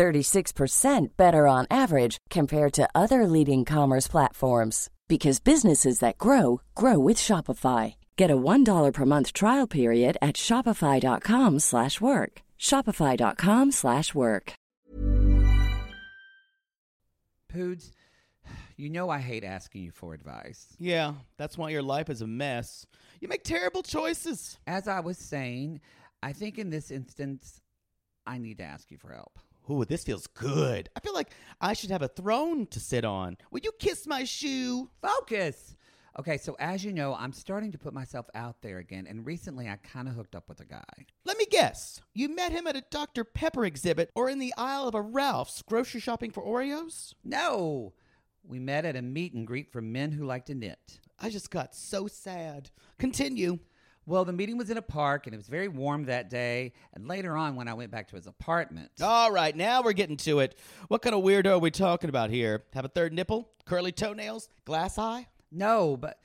36% better on average compared to other leading commerce platforms because businesses that grow grow with Shopify. Get a $1 per month trial period at shopify.com/work. shopify.com/work. Poods, you know I hate asking you for advice. Yeah, that's why your life is a mess. You make terrible choices. As I was saying, I think in this instance, I need to ask you for help. Ooh, this feels good. I feel like I should have a throne to sit on. Will you kiss my shoe? Focus! Okay, so as you know, I'm starting to put myself out there again, and recently I kind of hooked up with a guy. Let me guess. You met him at a Dr. Pepper exhibit or in the aisle of a Ralph's grocery shopping for Oreos? No! We met at a meet and greet for men who like to knit. I just got so sad. Continue. Well, the meeting was in a park and it was very warm that day. And later on, when I went back to his apartment, All right, now we're getting to it. What kind of weirdo are we talking about here? Have a third nipple? Curly toenails? Glass eye? no, but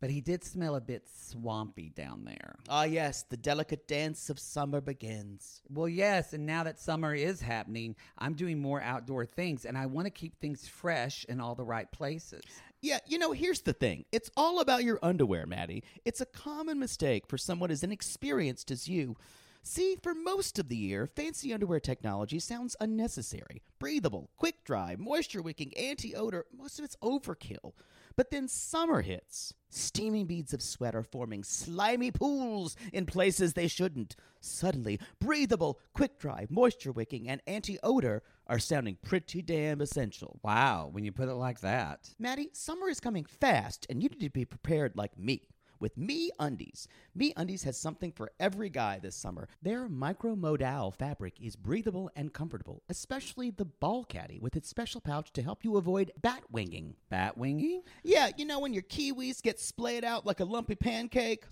but he did smell a bit swampy down there. Ah, yes, the delicate dance of summer begins. Well, yes, and now that summer is happening, I'm doing more outdoor things, and I want to keep things fresh in all the right places. Yeah, you know, here's the thing. It's all about your underwear, Mattie. It's a common mistake for someone as inexperienced as you. See, for most of the year, fancy underwear technology sounds unnecessary. Breathable, quick dry, moisture wicking, anti odor, most of it's overkill. But then summer hits. Steaming beads of sweat are forming slimy pools in places they shouldn't. Suddenly, breathable, quick dry, moisture wicking, and anti odor are sounding pretty damn essential. Wow, when you put it like that. Mattie, summer is coming fast, and you need to be prepared like me. With Me Undies. Me Undies has something for every guy this summer. Their micro micromodal fabric is breathable and comfortable, especially the ball caddy with its special pouch to help you avoid bat winging. Bat winging? Yeah, you know when your kiwis get splayed out like a lumpy pancake?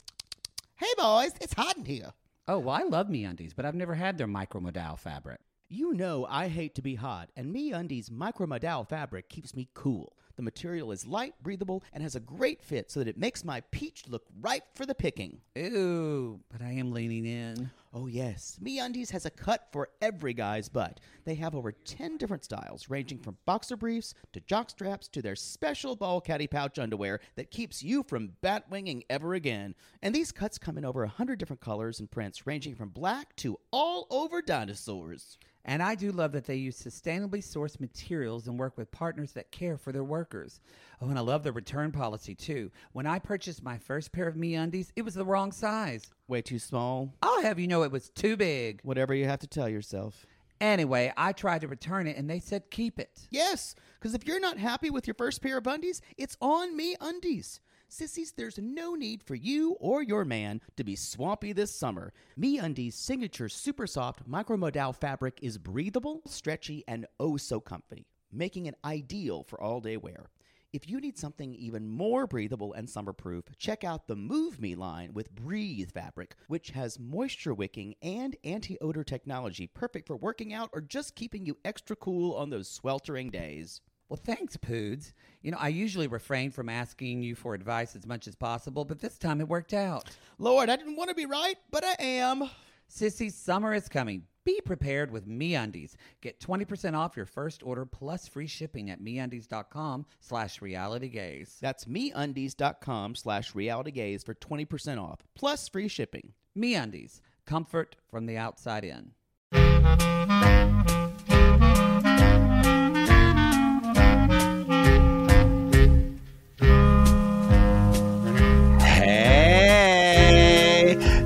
Hey boys, it's hot in here. Oh, well, I love Me Undies, but I've never had their micro micromodal fabric. You know I hate to be hot, and Me Undies micro micromodal fabric keeps me cool. The material is light, breathable, and has a great fit so that it makes my peach look ripe for the picking. Ooh, but I am leaning in. Oh, yes. MeUndies has a cut for every guy's butt. They have over 10 different styles, ranging from boxer briefs to jock straps to their special ball caddy pouch underwear that keeps you from bat winging ever again. And these cuts come in over 100 different colors and prints, ranging from black to all over dinosaurs. And I do love that they use sustainably sourced materials and work with partners that care for their workers. Oh, and I love the return policy too. When I purchased my first pair of me undies, it was the wrong size. Way too small. I'll have you know it was too big. Whatever you have to tell yourself. Anyway, I tried to return it and they said keep it. Yes, because if you're not happy with your first pair of undies, it's on Me Undies. Sissies, there's no need for you or your man to be swampy this summer. Me Undies' signature super soft micromodal fabric is breathable, stretchy, and oh so comfy, making it ideal for all day wear. If you need something even more breathable and summer proof, check out the Move Me line with Breathe fabric, which has moisture wicking and anti odor technology, perfect for working out or just keeping you extra cool on those sweltering days. Well, thanks, Poods. You know, I usually refrain from asking you for advice as much as possible, but this time it worked out. Lord, I didn't want to be right, but I am. Sissy, summer is coming. Be prepared with MeUndies. Get 20% off your first order plus free shipping at MeUndies.com slash realitygays. That's meundies.com slash realitygays for 20% off, plus free shipping. MeUndies. Comfort from the outside in.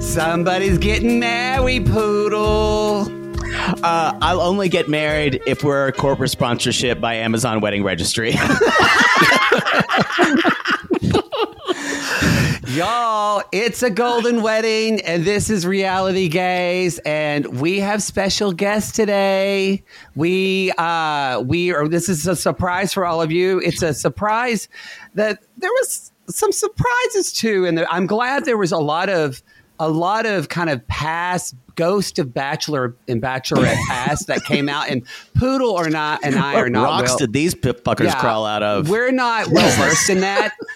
Somebody's getting married, Poodle. Uh, I'll only get married if we're a corporate sponsorship by Amazon Wedding Registry. Y'all, it's a golden wedding, and this is Reality Gays, and we have special guests today. We uh we are this is a surprise for all of you. It's a surprise that there was some surprises too, and I'm glad there was a lot of a lot of kind of past ghost of bachelor and bachelorette past that came out and poodle or not and i What are not rocks well, did these p- fuckers Yeah. crawl out of? we're not well versed in that.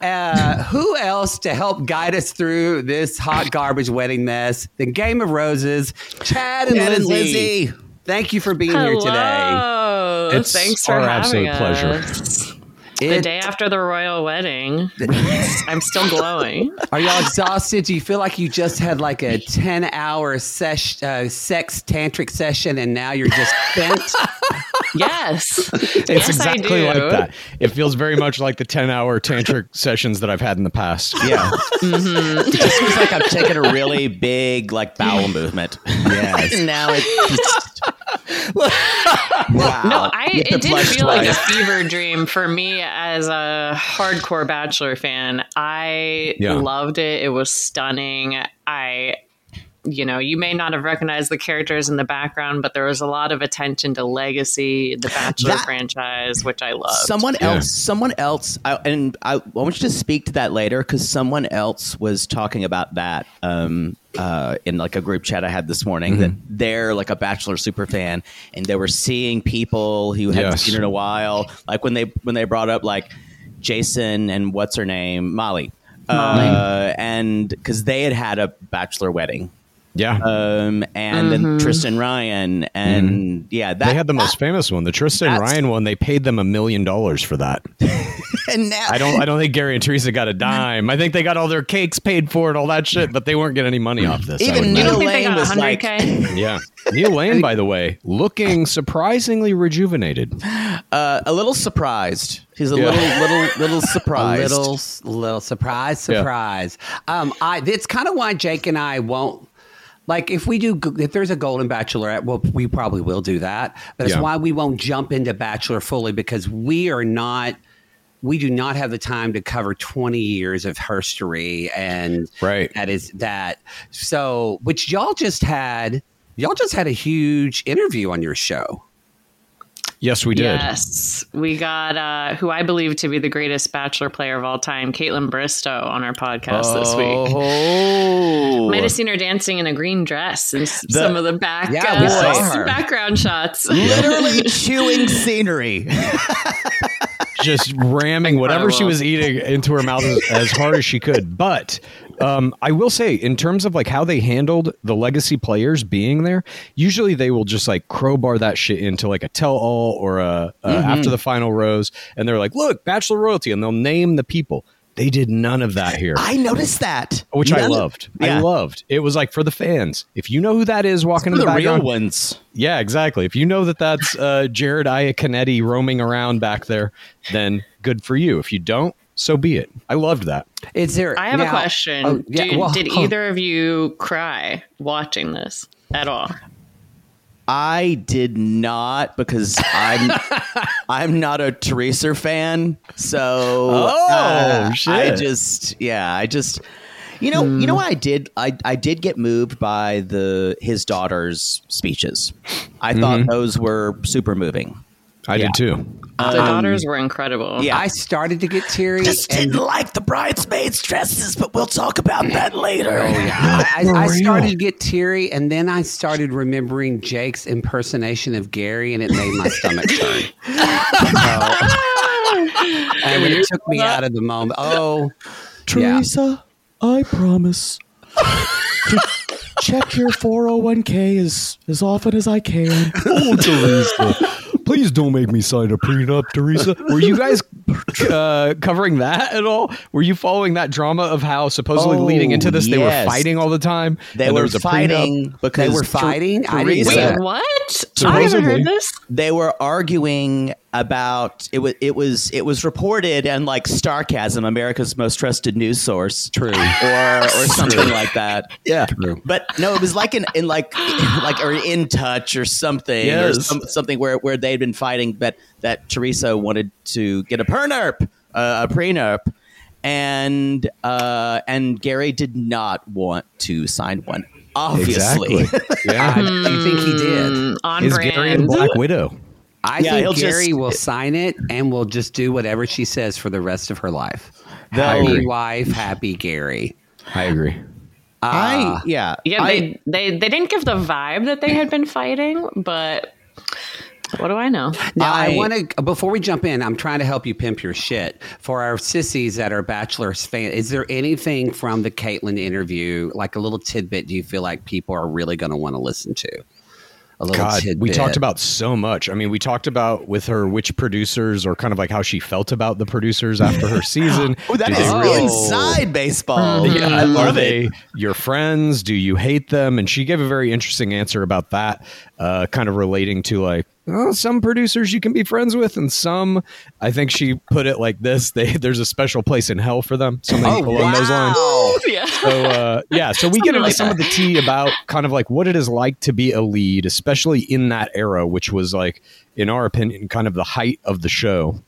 Uh, who else to help guide us through this hot garbage wedding mess? The Game of Roses, Chad and, Chad and Lizzie. Lizzie. Thank you for being here today. Hello. It's Thanks for our having absolute pleasure. Us. The day after the royal wedding, I'm still glowing. are y'all exhausted? Do you feel like you just had like a 10 hour sesh, uh, sex tantric session and now you're just bent? Yes. It's yes, exactly I do. like that. It feels very much like the 10 hour tantric sessions that I've had in the past. Yeah. Mhm. It just feels like I've taken a really big like bowel movement. Yes. Now it Wow. No, I it did flushed feel like a fever dream for me as a hardcore Bachelor fan. I Yeah. loved it. It was stunning. I you know, you may not have recognized the characters in the background, but there was a lot of attention to legacy, the Bachelor That- franchise, which I love. Someone Yeah. else, someone else, I, and I, I want you to speak to that later because someone else was talking about that um, uh, in like a group chat I had this morning. That they're like a Bachelor super fan, and they were seeing people who hadn't Yes. seen in a while. Like when they when they brought up like Jason and what's her name, Molly, Molly. Uh, and because they had had a Bachelor wedding. Yeah. Um, and then Mhm. Tristan Ryan, and yeah, that they had the most famous one, the Tristan Ryan one. They paid them a million dollars for that. and now I don't. I don't think Gary and Theresa got a dime. I think they got all their cakes paid for and all that shit, but they weren't getting any money off this. Even would you bet. Neil don't think they Lane was like- 100K? yeah. Neil Lane, by the way, looking surprisingly rejuvenated. uh, a little surprised. He's a Yeah. little, little, little A surprised. little, little surprise, Yeah. surprise. Um, I it's kind of why Jake and I won't like if we do if there's a Golden Bachelorette, well, we probably will do that. But it's Yeah. why we won't jump into Bachelor fully because we are not. We do not have the time to cover 20 years of history, and Right. that is that. So, which y'all just had, y'all just had a huge interview on your show. Yes, we did. Yes, we got uh, who I believe to be the greatest Bachelor player of all time, Kaitlyn Bristowe, on our podcast this week. Oh, Might have seen her dancing in a green dress in s- some of the back Yeah, we uh, saw her. background shots. literally chewing scenery. just ramming whatever she was eating into her mouth as, as hard as she could. But um, I will say, in terms of like how they handled the legacy players being there, usually they will just like crowbar that shit into like a tell all or a, a after the final rose, and they're like, "Look, Bachelor royalty," and they'll name the people. They did none of that here. I noticed that, which I None of- loved. Yeah. I loved. It was like for the fans. If you know who that is walking in the the real ones. yeah, exactly. If you know that that's uh, Jared Iaconetti roaming around back there, then good for you. If you don't, so be it. I loved that. Is there? I have now- a question. oh, yeah, Did, well, did either of you cry watching this at all? I did not because I'm I'm not a Theresa fan. So Oh, uh, I shit. just yeah, I just you know you know what I did I I did get moved by the his daughter's speeches. I thought those were super moving. I Yeah. did too. The Um, daughters were incredible. yeah. I started to get teary. Just and- didn't like the bridesmaids' dresses, but we'll talk about that later. Oh yeah, I, I, I started to get teary, and then I started remembering Jake's impersonation of Gary, and it made my stomach turn. and it took me out of the moment. Oh, Theresa, I promise. to check your 401k as, as often as I can. Oh, Theresa. Please don't make me sign a prenup, Theresa. Were you guys uh, covering that at all? Were you following that drama of how supposedly leading into Oh, this they were fighting all the time? They were was prenup? fighting because They were Ter- fighting? I didn't Theresa, Wait, that. what? I haven't heard this. they were arguing about it was it was it was reported and like Starcasm, America's most trusted news source, true. or or something like that. Yeah. But no, it was like in, in like like or in touch or something or some, something where where they'd been fighting, but that Theresa wanted to get a prenup, uh, a prenup, and uh, and Gary did not want to sign one. Obviously, Exactly. Yeah. I, you think he did? Mm, on Is brand. Gary in Black Widow? I Yeah, think Gary just- will sign it and will just do whatever she says for the rest of her life. They'll- Happy wife, happy Gary. I agree. I yeah Yeah, I, they, they they didn't give the vibe that they had been fighting, but what do I know? Now, I, I- want to, before we jump in, I'm trying to help you pimp your shit. For our sissies that are Bachelor's fan, is there anything from the Kaitlyn interview, like a little tidbit, do you feel like people are really going to want to listen to? A little God, tidbit. we talked about so much. I mean, we talked about with her which producers or kind of like how she felt about the producers after her season. oh that Did is really- inside baseball. Oh, yeah, mm-hmm. I are love they your friends? Do you hate them? And she gave a very interesting answer about that, uh, kind of relating to like, oh, some producers you can be friends with, and some, I think she put it like this: they there's a special place in hell for them, something Oh, along those lines. Yeah. So uh, yeah, so we get into like some of the tea about kind of like what it is like to be a lead, especially in that era, which was like, in our opinion, kind of the height of the show.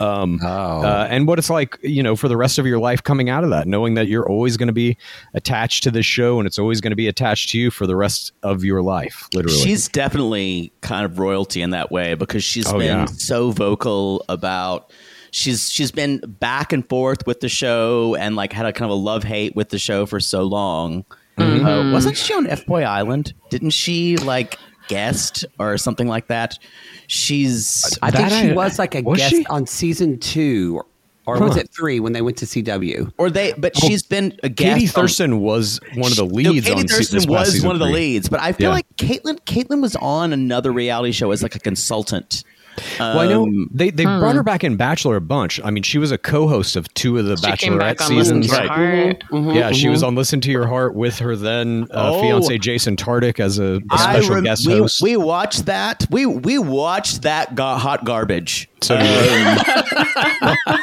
Um, Oh. uh, and what it's like, you know, for the rest of your life coming out of that, knowing that you're always going to be attached to this show and it's always going to be attached to you for the rest of your life, literally. She's definitely kind of royalty in that way because she's Oh, been yeah. so vocal about she's she's been back and forth with the show and like had a kind of a love hate with the show for so long. Mm-hmm. Uh, wasn't she on F Boy Island? Didn't she like guest or something like that? She's uh, I think That she I- was like a was guest she? on season two, or was Huh. it three when they went to CW? or they, but she's been a guest. Katie on- Thurston was one of the No, leads Katie on se- Thurston this past was season one of the three. leads, but I feel Yeah. like Kaitlyn Kaitlyn was on another reality show as like a consultant. Well, I know Um, they they brought her back in Bachelor a bunch. I mean, she was a co-host of two of the She came back Bachelorette on Listen seasons. to Your Heart. Yeah, she was on Listen to Your Heart with her then uh, Oh. fiance Jason Tartick as a special rem- guest we, host. we watched that. We we watched that go- hot garbage. So Um,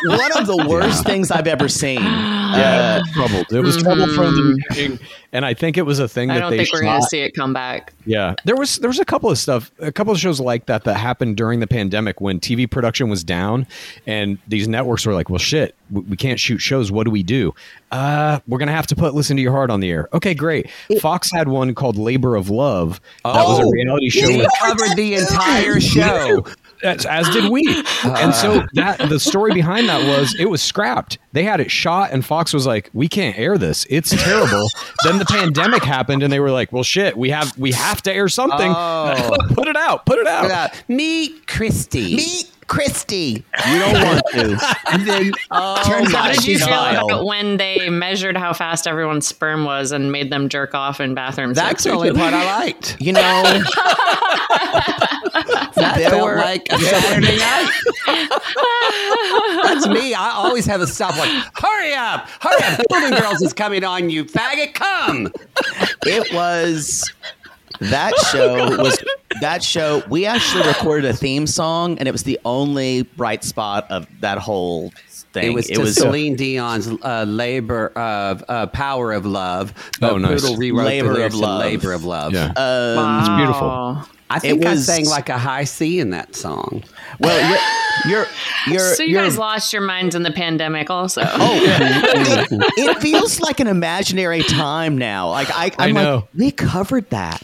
one of the worst things I've ever seen. yeah, it was troubled. It was troubled from the beginning, and I think it was a thing that I that don't think we're going to see it come back. Yeah, there was there was a couple of stuff, a couple of shows like that that happened during the pandemic when TV production was down, and these networks were like, "Well, shit, we, we can't shoot shows. What do we do? Uh, we're gonna have to put Listen to Your Heart on the air." Okay, great. Fox had one called Labor of Love. That was a Oh, reality show. We covered the entire show. as, as did we. and so that the story behind that was it was scrapped. They had it shot, and Fox was like, "We can't air this. It's terrible." then the pandemic happened, and they were like, "Well, shit, we have we have to air something. Oh. put it out. Put it out." Uh, Meet Christy. Meet Christy. You don't want to. And then, oh, Turns out did you she's feel vile. about when they measured how fast everyone's sperm was and made them jerk off in bathrooms? that's the only part I liked. You know, That There felt were- like a Saturday night. That's me. I always have a stop like, hurry up, hurry up. Golden Girls is coming on, you faggot. Come. it was that show was that show. We actually recorded a theme song, and it was the only bright spot of that whole thing. It was to Celine Dion's uh, labor of uh, power of love. Oh, but nice. Poodle rewrote Labor the of Love. Labor of love. Yeah. Um, It's beautiful. Oh. I think It I sang like a high C in that song. well, you're you're you're, So you you're guys lost your minds in the pandemic, also. Oh, it, it feels like an imaginary time now. Like I, I'm I know. like, we covered that.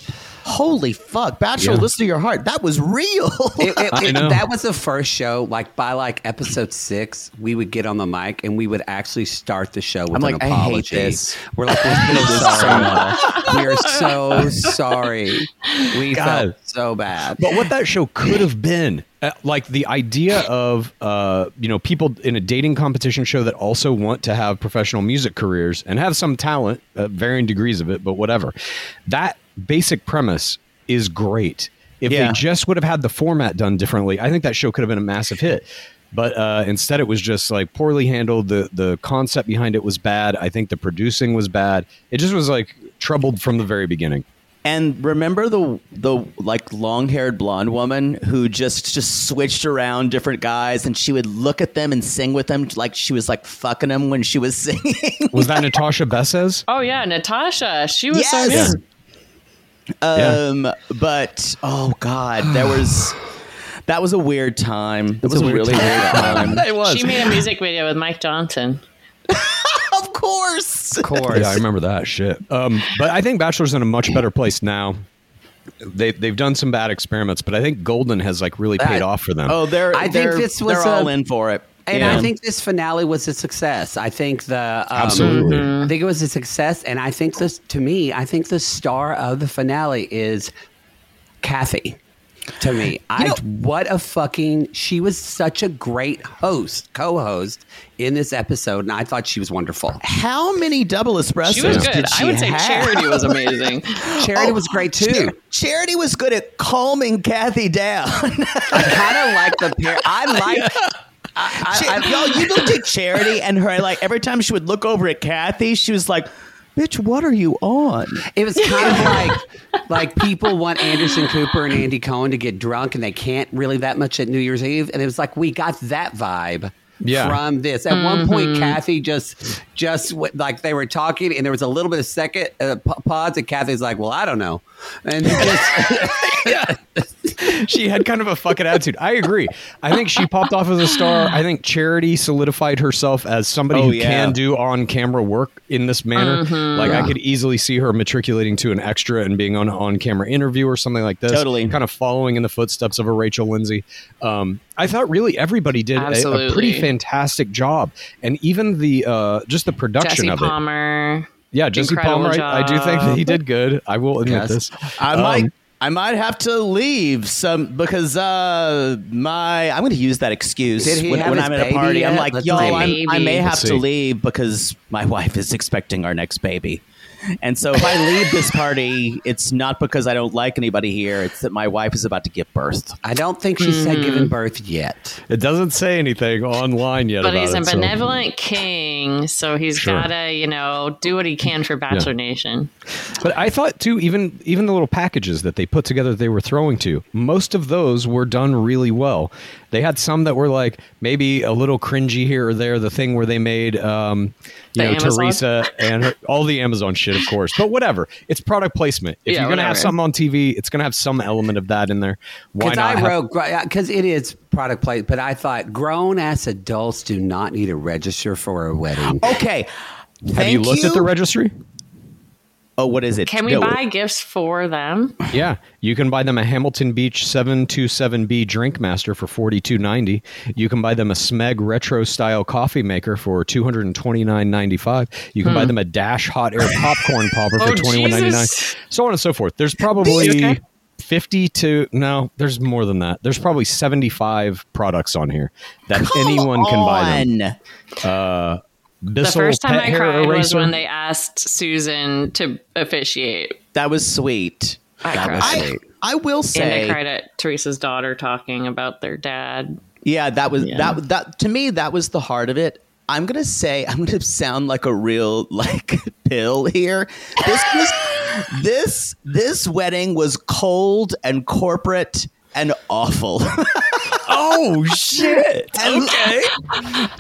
Holy fuck, Bachelor, Yeah. listen to your heart. That was real. It, it, it- that was the first show. Like by like episode six, we would get on the mic and we would actually start the show with I'm an like, I hate this. We're like, we're so sorry. we are so sorry. We God. felt so bad. But what that show could have been, uh, like the idea of, uh, you know, people in a dating competition show that also want to have professional music careers and have some talent, uh, varying degrees of it, but whatever. That basic premise is great. If Yeah. they just would have had the format done differently, I think that show could have been a massive hit. But uh, instead, it was just like poorly handled. The the concept behind it was bad. I think the producing was bad. It just was like troubled from the very beginning. And remember the the like long haired blonde woman who just just switched around different guys, and she would look at them and sing with them like she was like fucking them when she was singing. Was that Natascha Bessez? Oh yeah, Natasha. She was so good. Um, but oh god, there was that was a weird time. That was a, a weird really time. weird time. It was. She made a music video with Mike Johnson. Of course. Of course. Yeah, I remember that shit. Um, but I think Bachelor's in a much better place now. They they've done some bad experiments, but I think Golden has like really paid That- off for them. Oh, they're I think they're, this was they're all a- in for it. And Yeah. I think this finale was a success. I think the um, Absolutely. I think it was a success, and I think this to me, I think the star of the finale is Kathy. To me, I know- what a fucking she was such a great host, co-host in this episode, and I thought she was wonderful. how many double espressos She was good. did she I would say have? Charity was amazing. Charity was great too. Char- Charity was good at calming Kathy down. I kind of like the pair. I like. I, Cha- I, I, y'all, you looked at Charity, and her like every time she would look over at Kathy, she was like, "Bitch, what are you on?" It was kind of like like people want Anderson Cooper and Andy Cohen to get drunk and they can't really that much at New Year's Eve, and it was like we got that vibe. Yeah. From this, at one point, Kathy just, just like they were talking, and there was a little bit of second uh, pa- pause, and Kathy's like, "Well, I don't know," and just, she had kind of a fucking attitude. I agree. I think she popped off as a star. I think Charity solidified herself as somebody Oh, who yeah. can do on camera work in this manner. Like I could easily see her matriculating to an extra and being on an on camera interview or something like this. Totally. Kind of following in the footsteps of a Rachel Lindsay. Um, I thought really everybody did a, a pretty fantastic job. And even the uh, just the production Jesse of it. Palmer. Yeah, Jesse Incredible Palmer. I, I do think that he did good. I will admit Yes. this. I Um, might. I might have to leave some because uh my I'm going to use that excuse when, when I'm at a baby party. I'm like, Let's y'all. I'm, I Baby. may have Let's to see. leave because my wife is expecting our next baby. And so if I leave this party, it's not because I don't like anybody here. It's that my wife is about to give birth. I don't think she said giving birth yet. It doesn't say anything online yet. But about he's a it, so- benevolent king, so he's Sure. gotta, you know, do what he can for Bachelor Nation. But I thought too, even even the little packages that they put together, they were throwing to. Most of those were done really well. They had some that were like maybe a little cringy here or there. The thing where they made, um, you The know, Amazon? Theresa and her, all the Amazon shit, of course. But whatever, it's product placement. If Yeah, you're gonna have something on TV, it's gonna have some element of that in there. Why Because not? I wrote because uh, it is product placement, but I thought grown ass adults do not need to register for a wedding. Okay. have you looked at the registry? Oh, what is it? Can we No. buy gifts for them? Yeah, you can buy them a Hamilton Beach 727B Drink Master for forty two ninety. You can buy them a Smeg Retro Style Coffee Maker for two hundred and twenty nine ninety five. You can buy them a Dash Hot Air Popcorn Popper for Hmm. Oh, twenty one ninety nine. Jesus. So on and so forth. There's probably Okay. fifty to no. There's more than that. There's probably seventy five products on here that Come anyone can buy them. On. The first time I Hair cried was when they asked Susan to officiate. That was sweet. I That cried. was I, sweet. I will and say they cried at Theresa's daughter talking about their dad. Yeah, that was Yeah. that that to me that was the heart of it. I'm gonna say I'm gonna sound like a real like pill here. This was this this wedding was cold and corporate and awful. Oh shit! And- okay.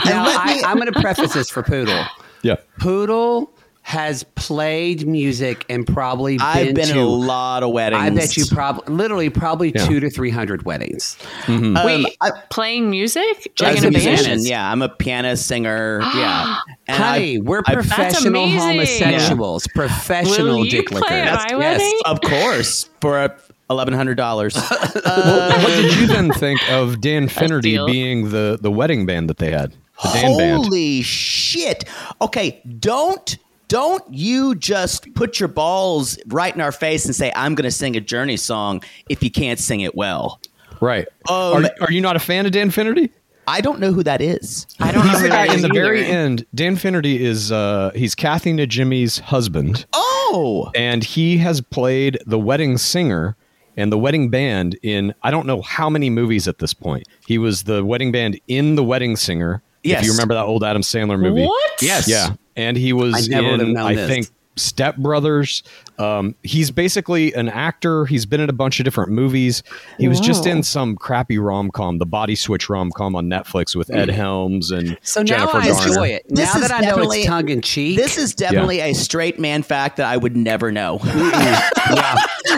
Now, let I, I'm going to preface this for Poodle. Yeah. Poodle has played music and probably been I've been to. in a lot of weddings. I bet you probably, literally, probably Yeah. two to three hundred weddings. Um, Wait, I- playing music? As Like in a a musician, yeah, I'm a pianist, singer. Yeah, and Honey, I- we're I- professional amazing. homosexuals, professional Will you dick play lickers. at my wedding? of course for eleven hundred dollars. What did you then think of Dan Finnerty being the the wedding band that they had? The Dan band. Holy shit! Okay, don't don't you just put your balls right in our face and say I'm going to sing a Journey song if you can't sing it well. Right. Um, are, are you not a fan of Dan Finnerty? I don't know who that is. I don't know who the guy that in is the very end. Dan Finnerty is uh he's Kathy Najimy's husband, Oh, and he has played the wedding singer and the wedding band in I don't know how many movies at this point. He was the wedding band in the wedding singer. If you remember that old Adam Sandler movie. What? Yes. Yeah, and he was I never in I this. think Step Brothers. Um, he's basically an actor. He's been in a bunch of different movies. He was just in some crappy rom com, the Body Switch rom com on Netflix with Ed Helms and So now Jennifer I Garner. enjoy it. This now is that I know definitely- it's tongue in cheek. this is definitely a straight man fact that I would never know. yeah.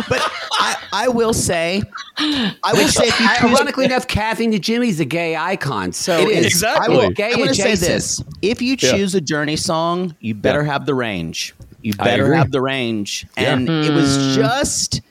but I, I will say, I will say, if you choose- Ironically enough, Kathy Najimy's a gay icon. So It is. Exactly. I will, gay I'm going to say this: if you Yeah. choose a Journey song, you better Yeah. have the range. You better have the range. And it was mm. just.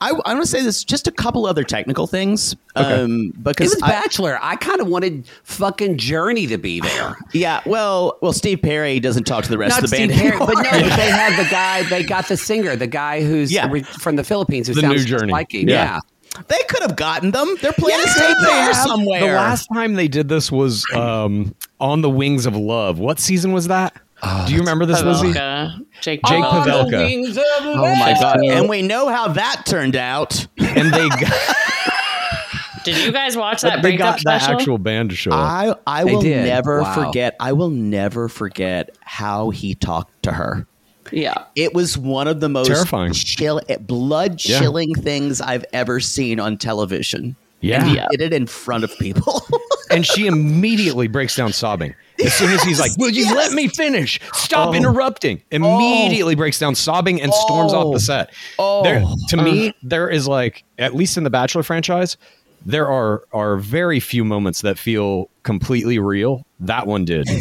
I, I'm going to say this: just a couple other technical things, um, It because was I- Bachelor. I kind of wanted fucking Journey to be there. yeah, well, well, Steve Perry doesn't talk to the rest Not of the Steve band Perry, but no, but they had the guy. They got the singer, the guy who's Yeah. re- from the Philippines, who The sounds new Journey. like him. Yeah. Yeah. they could have gotten them. They're playing a They state fair have- somewhere. The last time they did this was um, on the Wings of Love. What season was that? Ah, Do you remember this, Lizzie? Pavelka, Jake, Jake Pavelka. Pavelka. oh, oh my god! And we know how that turned out. And they got, Did you guys watch that they got that special? actual band to show. I I They will did. never Wow. forget. I will never forget how he talked to her. yeah. It was one of the most Terrifying. chill, eh, blood chilling things I've ever seen on television. Yeah. and he Yeah. did it in front of people. and she immediately breaks down sobbing. As soon as he's like, Will you let me finish? Stop oh. interrupting. Oh. Immediately breaks down sobbing and storms off the oh. set. Oh. There, to me, there is like, at least in the Bachelor franchise, there are are very few moments that feel completely real. That one did.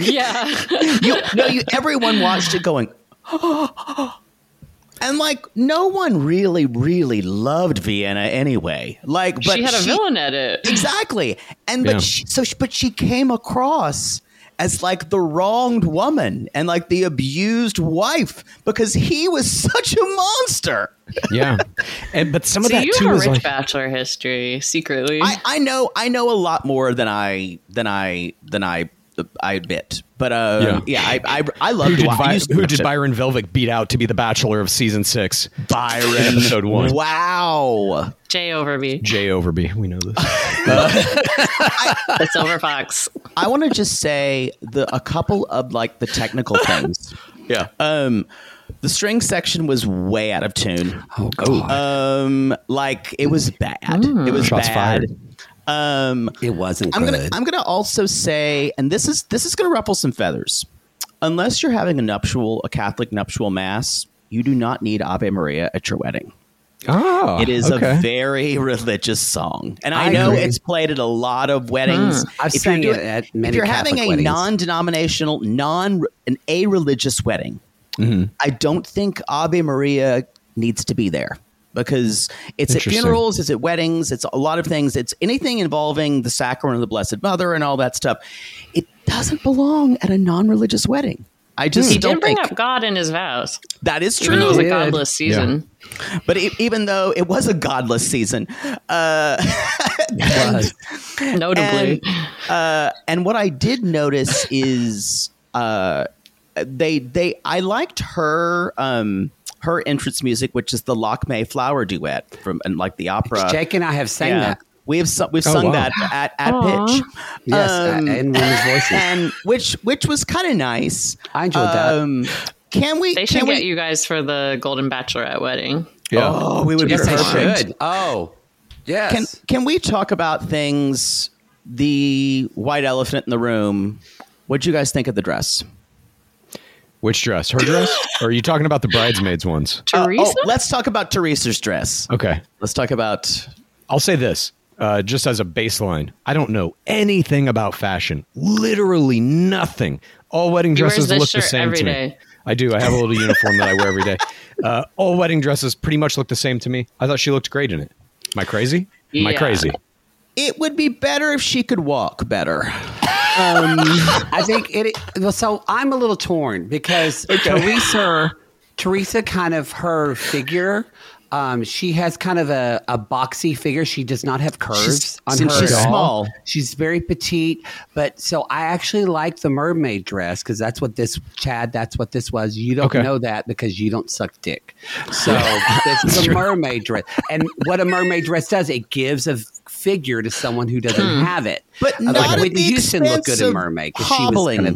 Yeah. you no, you everyone watched it going. And like no one really, really loved Vienna anyway. Like, but she had a villain at it. Exactly. And but Yeah. she, so she- but she came across as like the wronged woman and like the abused wife because he was such a monster. Yeah. And but some of that you too have a rich like bachelor history secretly. I, I know I know a lot more than I than I than I I admit. But uh, yeah, Yeah. I I, I love who did, watch. I Vi- used to who did. Byron Velvick beat out to be the Bachelor of season six? Byron Episode one. Wow. Jay Overby, Jay Overby. We know this. the silver fox. I want to just say the a couple of like the technical things. yeah. Um, the string section was way out of tune. Oh, God. Um, like it was bad. It was Shots bad. fired. Um, it wasn't I'm good. gonna I'm gonna also say, and this is this is gonna ruffle some feathers. Unless you're having a nuptial, a Catholic nuptial mass, you do not need Ave Maria at your wedding. Oh, It is okay. a very religious song, and I, I know agree. it's played at a lot of weddings. I've If you're sang doing- it at If you're Catholic having a weddings. non-denominational, non an a religious wedding, Mm-hmm. I don't think Ave Maria needs to be there because it's at funerals, it's at weddings, it's a lot of things. It's anything involving the sacrament of the Blessed Mother and all that stuff. It doesn't belong at a non-religious wedding. I just He don't did bring think up God in his vows, that is even though it was a godless season. But e- even though it was a godless season, uh, was. Notably, and, uh, and what I did notice is uh, they they I liked her um, her entrance music, which is the Lakmé Flower duet from and like the opera. Jake and I have sang yeah, that. we have su- we've Oh, sung wow. that at at Aw. pitch. Yes, Um, uh, in women's voices. and which which was kind of nice. I enjoyed that. Um, can we? they should can get we, you guys for the Golden Bachelorette wedding. Yeah. Oh, we would yes, be I perfect. should. Oh, yes. Can can we talk about things? The white elephant in the room. What'd you guys think of the dress? Which dress? Her dress? or are you talking about the bridesmaids ones? Uh, Theresa? oh, let's talk about Theresa's dress. Okay. Let's talk about. I'll say this, uh, just as a baseline. I don't know anything about fashion. Literally nothing. All wedding dresses look the same every to me. day. I do. I have a little uniform that I wear every day. Uh, all wedding dresses pretty much look the same to me. I thought she looked great in it. Am I crazy? Am I crazy? It would be better if she could walk better. I think it. Well, so I'm a little torn because Theresa, Theresa, kind of her figure. Um, she has kind of a, a boxy figure. She does not have curves She's- on since her she's small. She's very petite, but so I actually like the mermaid dress because that's what this Chad. That's what this was. You don't Okay. know that because you don't suck dick. So this is a mermaid dress, and what a mermaid dress does, it gives a figure to someone who doesn't have it. But Uh, not like at Whitney the Houston looked good in mermaid because she was hobbling kind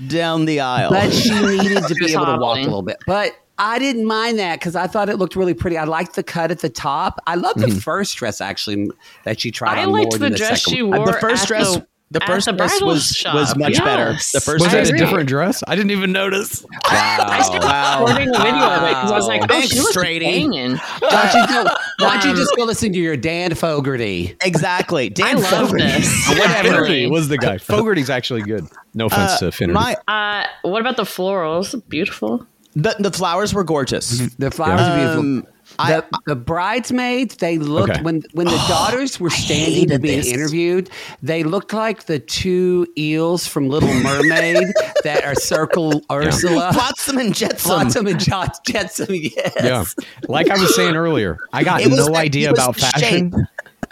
of down the aisle. but she needed to be Just able to walk a little bit. But I didn't mind that because I thought it looked really pretty. I liked the cut at the top. I love the first dress actually that she tried I on liked more the than the dress second she one. wore the first at dress the The first the dress was shop, was much better. The first Was that a different dress? I didn't even notice. I started Wow. recording a video of it because I was like, oh, Thanks, she was Strady. banging. Why don't you go, why don't you just go listen to your Dan Fogarty? Exactly. Dan I love Fogarty. this. Fogarty was the guy. Fogarty's actually good. No offense to Finnerty. My Uh, what about the florals? Beautiful. the, the flowers were gorgeous. The flowers are beautiful. I- the, the bridesmaids, they looked Okay. when when the daughters were standing to be interviewed, they looked like the two eels from Little Mermaid that are Circle Ursula. Flotsam and Jetsam. Flotsam and Jetsam, yes. Yeah. Like I was saying earlier, I got was no idea about fashion. shape.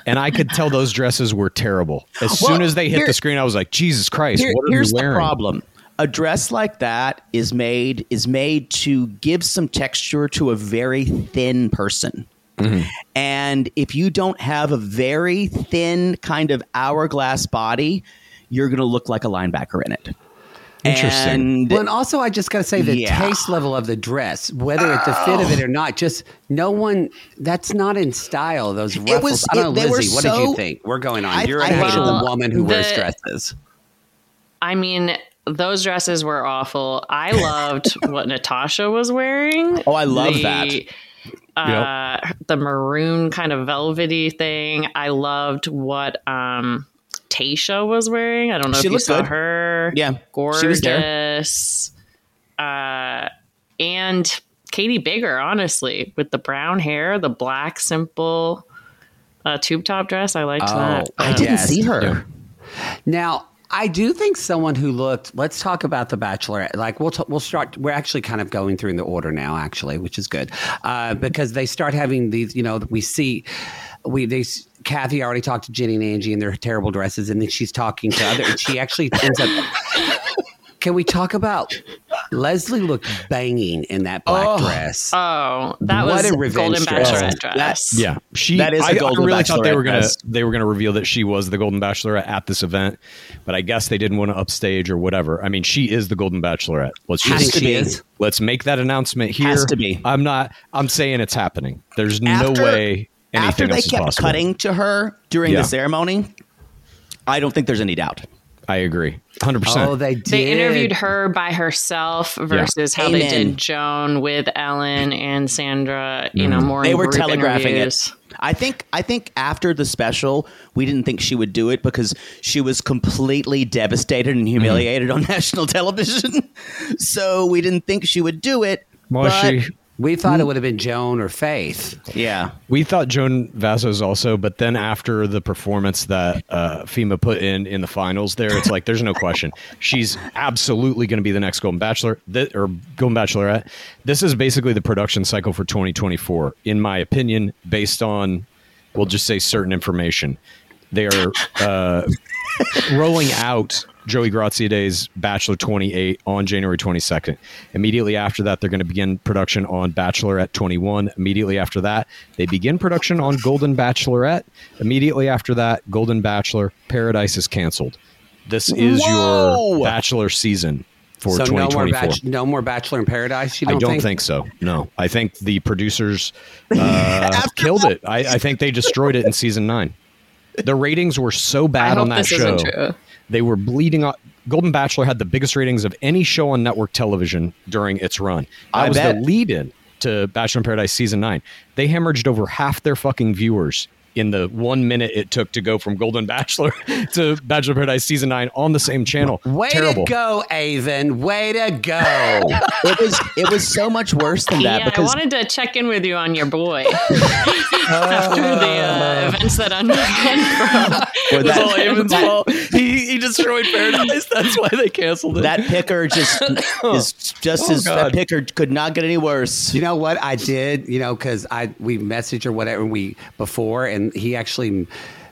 And I could tell those dresses were terrible. As Well, soon as they hit here- the screen, I was like, Jesus Christ, Here- what are here's you wearing? the problem. A dress like that is made is made to give some texture to a very thin person. Mm-hmm. And if you don't have a very thin kind of hourglass body, you're going to look like a linebacker in it. Interesting. And Well, and also, I just got to say the Yeah. taste level of the dress, whether it's the fit of it or not, just no one. That's not in style. Those ruffles. was- I don't know, it- they Lizzie. What did you think? We're going on. I- You're I an hated woman who wears dresses. I mean, those dresses were awful. I loved what Natasha was wearing. Oh, I love The, that. Uh, The maroon kind of velvety thing. I loved what um, Tasha was wearing. I don't know She if you looked saw good. her. Yeah, she gorgeous. was there. Uh, and Katie Bigger, honestly, with the brown hair, the black simple uh, tube top dress. I liked that. I didn't yes. see her. Yeah. Now, I do think someone who looked. Let's talk about the Bachelorette. Like we'll t- we'll start. We're actually kind of going through in the order now, actually, which is good uh, because they start having these. You know, we see. We they Kathy already talked to Jenny and Angie in their terrible dresses, and then she's talking to other. And she actually ends up. Can we talk about Leslie looked banging in that black oh. dress? Oh, that What was a revenge Golden dress. Bachelorette dress. That's- Yeah, she. That is I, the I really thought they were gonna dress. they were gonna reveal that she was the Golden Bachelorette at this event, but I guess they didn't want to upstage or whatever. I mean, she is the Golden Bachelorette. Let's Has just to be. is. let's make that announcement here. Has to be. I'm not. I'm saying it's happening. There's After- no way anything After they else kept possible. cutting to her during Yeah. the ceremony, I don't think there's any doubt. I agree, hundred percent. oh, they did. They interviewed her by herself versus how they did Joan with Ellen and Sandra. You know, mm. more They were telegraphing interviews. it. I think I think after the special, we didn't think she would do it because she was completely devastated and mm-hmm. humiliated on national television. so we didn't think she would do it. Was but- she? We thought it would have been Joan or Faith. Yeah. We thought Joan Vassos also, but then after the performance that uh, Fhima put in in the finals, there, it's like there's no question she's absolutely going to be the next Golden Bachelor th- or Golden Bachelorette. This is basically the production cycle for 2024, in my opinion, based on we'll just say certain information. They are uh, rolling out Joey Graziadei's Bachelor 28 on January 22nd. Immediately after that, they're going to begin production on Bachelorette 21. Immediately after that, they begin production on Golden Bachelorette. Immediately after that, Golden Bachelor Paradise is canceled. This is Whoa! your Bachelor season for so no more, 2024. bach- no more Bachelor in Paradise. You I don't, don't think? so. No, I think the producers uh, killed it. I, I think they destroyed it in season nine. The ratings were so I bad hope on that this show. isn't true. They were bleeding up. Golden Bachelor had the biggest ratings of any show on network television during its run. That I was bet. the lead in to Bachelor in Paradise season nine. They hemorrhaged over half their fucking viewers in the one minute it took to go from Golden Bachelor to Bachelor Paradise season nine on the same channel. Way Terrible. to go, Aven. Way to go. It was it was so much worse than that Yeah, I wanted to check in with you on your boy after the uh, events that unfolded from. Well, that- all Aven's fault. He, he destroyed Paradise. That's why they canceled it. that picker just is just Oh, as that picker could not get any worse. You know what I did? You know, because I we messaged or whatever we before, and he actually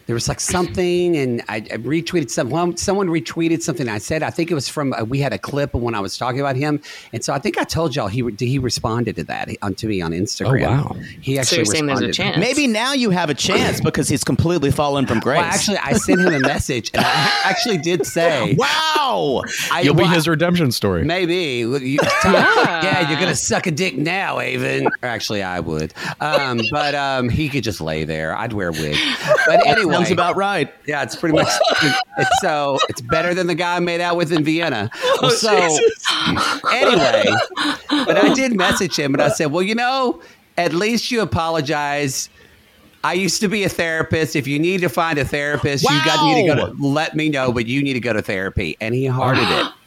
there was like something, and I, I retweeted some. Well, someone retweeted something I said. I think it was from uh, we had a clip of when I was talking about him, and so I think I told y'all he re- he responded to that on to me on Instagram. Oh, wow. He So actually you're saying there's a chance? Maybe now you have a chance because he's completely fallen from grace. Well, actually, I sent him a message, and I actually did say, wow. I, You'll be his redemption story. Maybe. You, yeah. you're going to suck a dick now, Aven. Or actually, I would. Um, but um, he could just lay there. I'd wear a wig. But anyway, Sounds about right. Yeah, it's pretty much. It's so it's better than the guy I made out with in Vienna. Well, oh, so anyway, but I did message him and I said, well, you know, at least you apologize. I used to be a therapist. If you need to find a therapist, you got need to go to let me know, but you need to go to therapy. And he hearted it.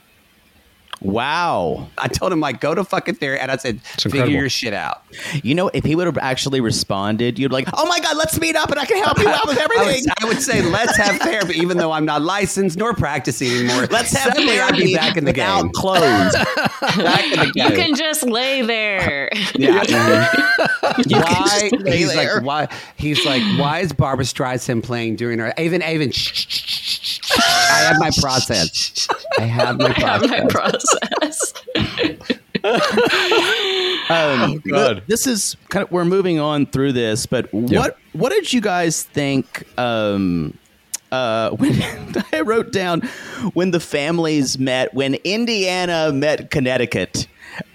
Wow. I told him like go to fucking therapy, and I said figure your shit out. You know, if he would have actually responded, you'd be like, oh my God, let's meet up and I can help you out with I everything. would, I would say let's have therapy, even though I'm not licensed nor practicing anymore. Let's have Suddenly I'd therapy be back in the without game. clothes. Back in the You can just lay there. Yeah. why? just lay He's there. like, why? He's like, why is Barbra Streisand playing during her? Aven, Aven. shh, shh, shh, shh, shh. I have my process. I have my I have my process. process. Um, God. This is kind of we're moving on through this, but what what did you guys think? Um, uh, when I wrote down when the families met, when Indiana met Connecticut,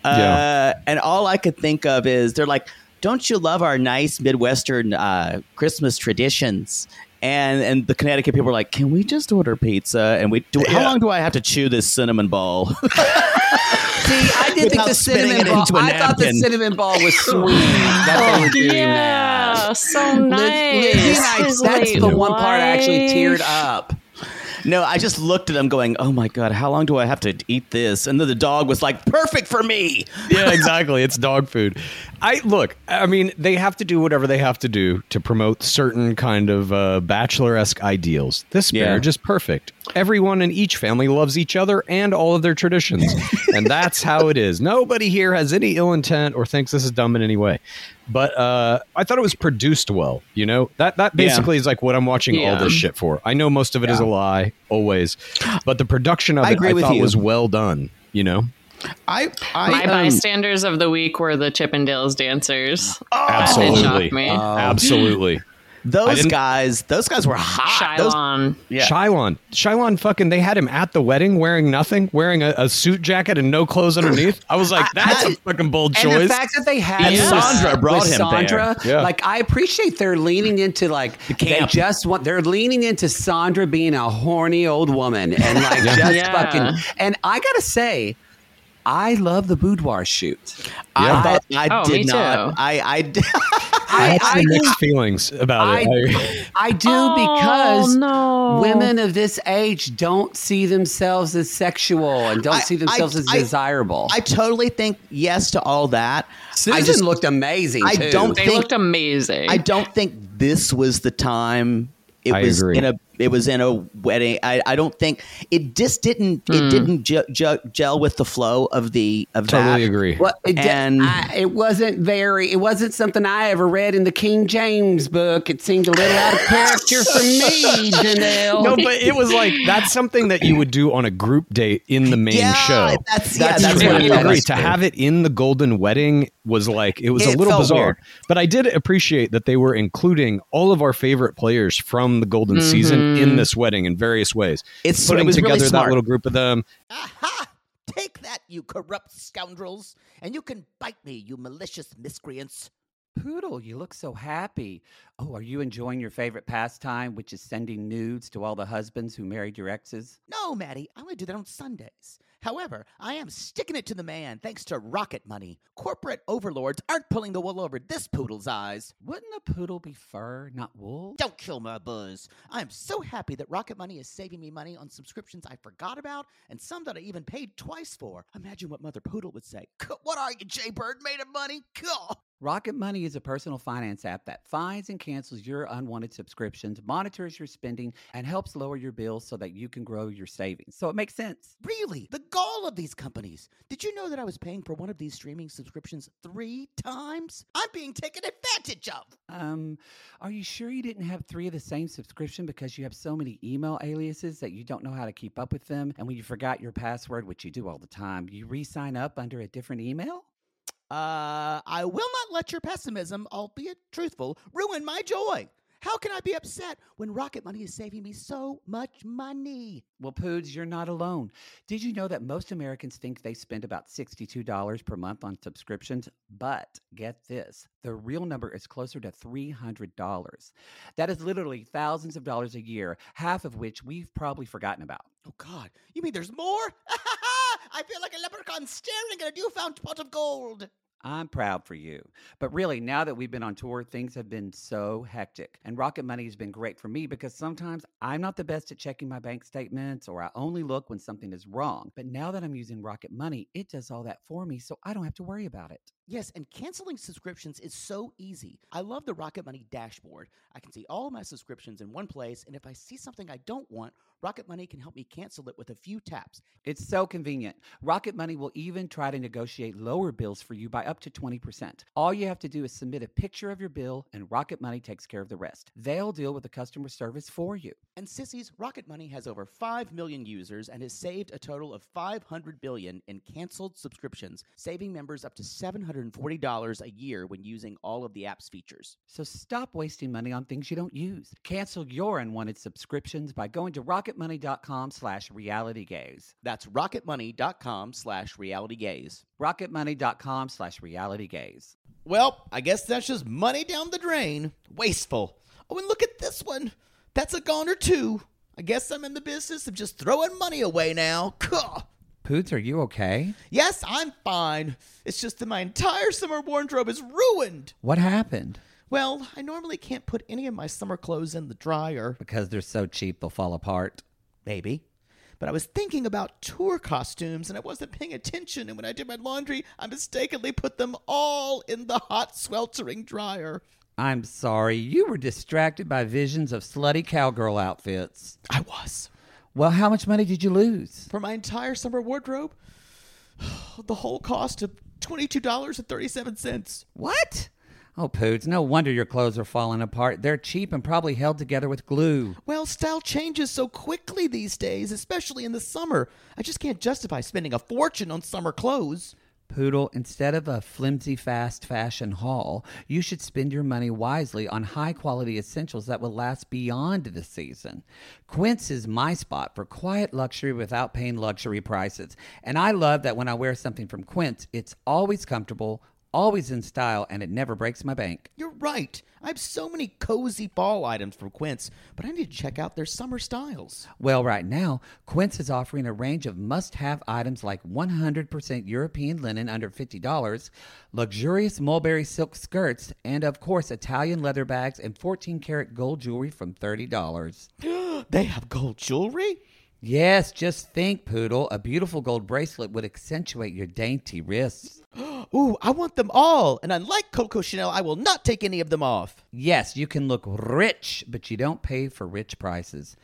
uh, Yeah. and all I could think of is they're like, "Don't you love our nice Midwestern uh, Christmas traditions?" And and the Connecticut people were like, "Can we just order pizza?" And we do. How long do I have to chew this cinnamon ball? See, I did think the cinnamon ball. into a I thought the cinnamon ball was sweet. that they were doing yeah, that. so Liz- nice. Lizzy and I, His that's late the one part I actually teared up. No, I just looked at him going, "Oh my god, how long do I have to eat this?" And then the dog was like, "Perfect for me." yeah, exactly. It's dog food. I look. I mean, they have to do whatever they have to do to promote certain kind of uh, bachelor-esque ideals. This Yeah. is perfect. Everyone in each family loves each other and all of their traditions, and that's how it is. Nobody here has any ill intent or thinks this is dumb in any way. But uh, I thought it was produced well. You know that that Yeah. basically is like what I'm watching all this shit for. I know most of it is a lie, always, but the production of I it agree I thought you. was well done. You know. I, I My um, bystanders of the week were the Chippendales dancers. That did Absolutely. shock me. Absolutely. I those guys, those guys were hot. Those- Shylon. yeah. Shylon. Shylon fucking they had him at the wedding wearing nothing, wearing a, a suit jacket and no clothes underneath. I was like, that's a fucking bold choice. And the fact that they had And with- Sandra brought with him Sandra, there. Yeah. like I appreciate they're leaning into like they camp. just want they're leaning into Sandra being a horny old woman and like just Yeah. fucking. And I gotta say, I love the boudoir shoot. I Yeah. thought I Oh, me did not. too. I I did- I I, had some I, mixed feelings about I, it. I- I do Oh, because no. women of this age don't see themselves as sexual and don't I- see themselves I- as I- desirable. I totally think yes to all that. Susan I just looked amazing. I too. don't They think- looked amazing. I don't think this was the time. It I was agree. in a it was in a wedding. I, I don't think it just didn't Hmm. it didn't ge- ge- gel with the flow of the of totally that. agree. Well, it, di- And- I, it wasn't very. It wasn't something I ever read in the King James book. It seemed a little out of character for me, Janelle. no, but it was like that's something that you would do on a group date in the main Yeah, show. that's- yeah, that's that's true. what I it agree. is. To have it in the golden wedding was like it was It a little bizarre. weird. But I did appreciate that they were including all of our favorite players from the golden season in mm. this wedding in various ways. It's- putting it was really together that little group of them. Aha! Take that, you corrupt scoundrels, and you can bite me, you malicious miscreants. Poodle, you look so happy. Oh, are you enjoying your favorite pastime, which is sending nudes to all the husbands who married your exes? No, Mattie, I only do that on Sundays. However, I am sticking it to the man thanks to rocket money. Corporate overlords aren't pulling the wool over this poodle's eyes. Wouldn't a poodle be fur, not wool? Don't kill my buzz. I am so happy that Rocket Money is saving me money on subscriptions I forgot about and some that I even paid twice for. Imagine what Mother Poodle would say. What are you, Jay Bird? Made of money? Cool. Rocket Money is a personal finance app that finds and cancels your unwanted subscriptions, monitors your spending, and helps lower your bills so that you can grow your savings. So it makes sense. Really? The gall of these companies. Did you know that I was paying for one of these streaming subscriptions three times? I'm being taken advantage of. Um, are you sure you didn't have three of the same subscription because you have so many email aliases that you don't know how to keep up with them? And when you forgot your password, which you do all the time, you re sign up under a different email? Uh, I will not let your pessimism, albeit truthful, ruin my joy. How can I be upset when Rocket Money is saving me so much money? Well, Poods, you're not alone. Did you know that most Americans think they spend about $62 per month on subscriptions? But get this the real number is closer to $300. That is literally thousands of dollars a year, half of which we've probably forgotten about. Oh, God. You mean there's more? I feel like a leprechaun staring at a newfound pot of gold. I'm proud for you. But really, now that we've been on tour, things have been so hectic. And Rocket Money has been great for me because sometimes I'm not the best at checking my bank statements or I only look when something is wrong. But now that I'm using Rocket Money, it does all that for me so I don't have to worry about it. Yes, and canceling subscriptions is so easy. I love the Rocket Money dashboard. I can see all my subscriptions in one place, and if I see something I don't want, Rocket Money can help me cancel it with a few taps. It's so convenient. Rocket Money will even try to negotiate lower bills for you by up to 20%. All you have to do is submit a picture of your bill, and Rocket Money takes care of the rest. They'll deal with the customer service for you. And Sissies, Rocket Money has over 5 million users and has saved a total of 500 billion in canceled subscriptions, saving members up to $740 a year when using all of the app's features. So stop wasting money on things you don't use. Cancel your unwanted subscriptions by going to rocketmoney.com slash realitygays. That's rocketmoney.com slash realitygays. rocketmoney.com slash realitygays. Well, I guess that's just money down the drain. Wasteful. Oh, and look at this one. That's a goner too. I guess I'm in the business of just throwing money away now. Poots, are you okay? Yes, I'm fine. It's just that my entire summer wardrobe is ruined. What happened? Well, I normally can't put any of my summer clothes in the dryer. Because they're so cheap they'll fall apart. Maybe. But I was thinking about tour costumes and I wasn't paying attention. And when I did my laundry, I mistakenly put them all in the hot, sweltering dryer. I'm sorry, you were distracted by visions of slutty cowgirl outfits. I was. Well, how much money did you lose? For my entire summer wardrobe, the whole cost of $22.37. What? Oh, Poots, no wonder your clothes are falling apart. They're cheap and probably held together with glue. Well, style changes so quickly these days, especially in the summer. I just can't justify spending a fortune on summer clothes. Poodle, instead of a flimsy fast fashion haul, you should spend your money wisely on high quality essentials that will last beyond the season. Quince is my spot for quiet luxury without paying luxury prices. And I love that when I wear something from Quince, it's always comfortable, always in style, and it never breaks my bank. You're right. I have so many cozy fall items from Quince, but I need to check out their summer styles. Well, right now, Quince is offering a range of must have items like 100% European linen under $50, luxurious mulberry silk skirts, and of course, Italian leather bags and 14 karat gold jewelry from $30. They have gold jewelry? Yes, just think, Poodle. A beautiful gold bracelet would accentuate your dainty wrists. Ooh, I want them all. And unlike Coco Chanel, I will not take any of them off. Yes, you can look rich, but you don't pay for rich prices.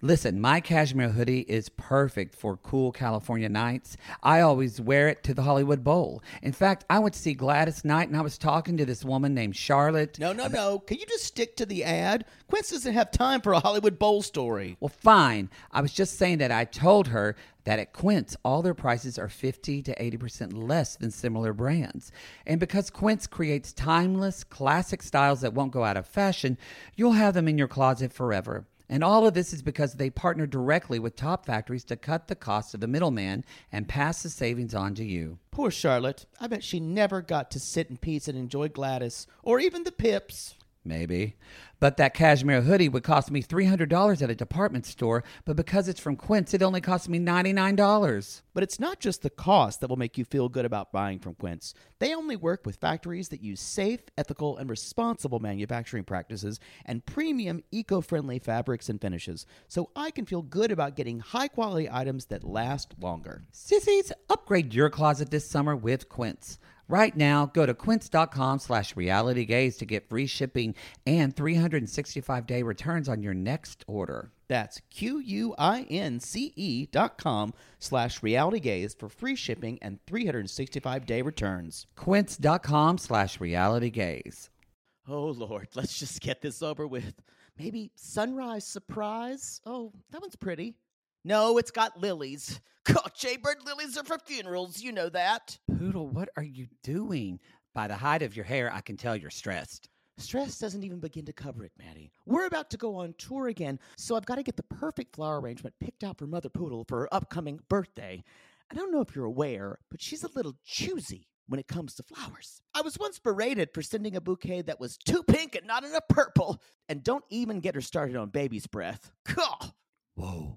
Listen, my cashmere hoodie is perfect for cool California nights. I always wear it to the Hollywood Bowl. In fact, I went to see Gladys Knight and I was talking to this woman named Charlotte. No, no, no. Can you just stick to the ad? Quince doesn't have time for a Hollywood Bowl story. Well, fine. I was just saying that I told her that at Quince, all their prices are 50 to 80% less than similar brands. And because Quince creates timeless, classic styles that won't go out of fashion, you'll have them in your closet forever. And all of this is because they partner directly with top factories to cut the cost of the middleman and pass the savings on to you. Poor Charlotte. I bet she never got to sit in peace and enjoy Gladys or even the Pips. Maybe. But that cashmere hoodie would cost me $300 at a department store, but because it's from Quince, it only cost me $99. But it's not just the cost that will make you feel good about buying from Quince. They only work with factories that use safe, ethical, and responsible manufacturing practices and premium eco friendly fabrics and finishes, so I can feel good about getting high quality items that last longer. Sissies, upgrade your closet this summer with Quince. Right now, go to quince.com slash realitygays to get free shipping and 365-day returns on your next order. That's Q-U-I-N-C-E dot com slash realitygays for free shipping and 365-day returns. quince.com slash realitygays. Oh, Lord, let's just get this over with. Maybe sunrise surprise? Oh, that one's pretty. No, it's got lilies. God, Jaybird lilies are for funerals, you know that. Poodle, what are you doing? By the height of your hair, I can tell you're stressed. Stress doesn't even begin to cover it, Mattie. We're about to go on tour again, so I've got to get the perfect flower arrangement picked out for Mother Poodle for her upcoming birthday. I don't know if you're aware, but she's a little choosy when it comes to flowers. I was once berated for sending a bouquet that was too pink and not enough purple. And don't even get her started on baby's breath. Whoa.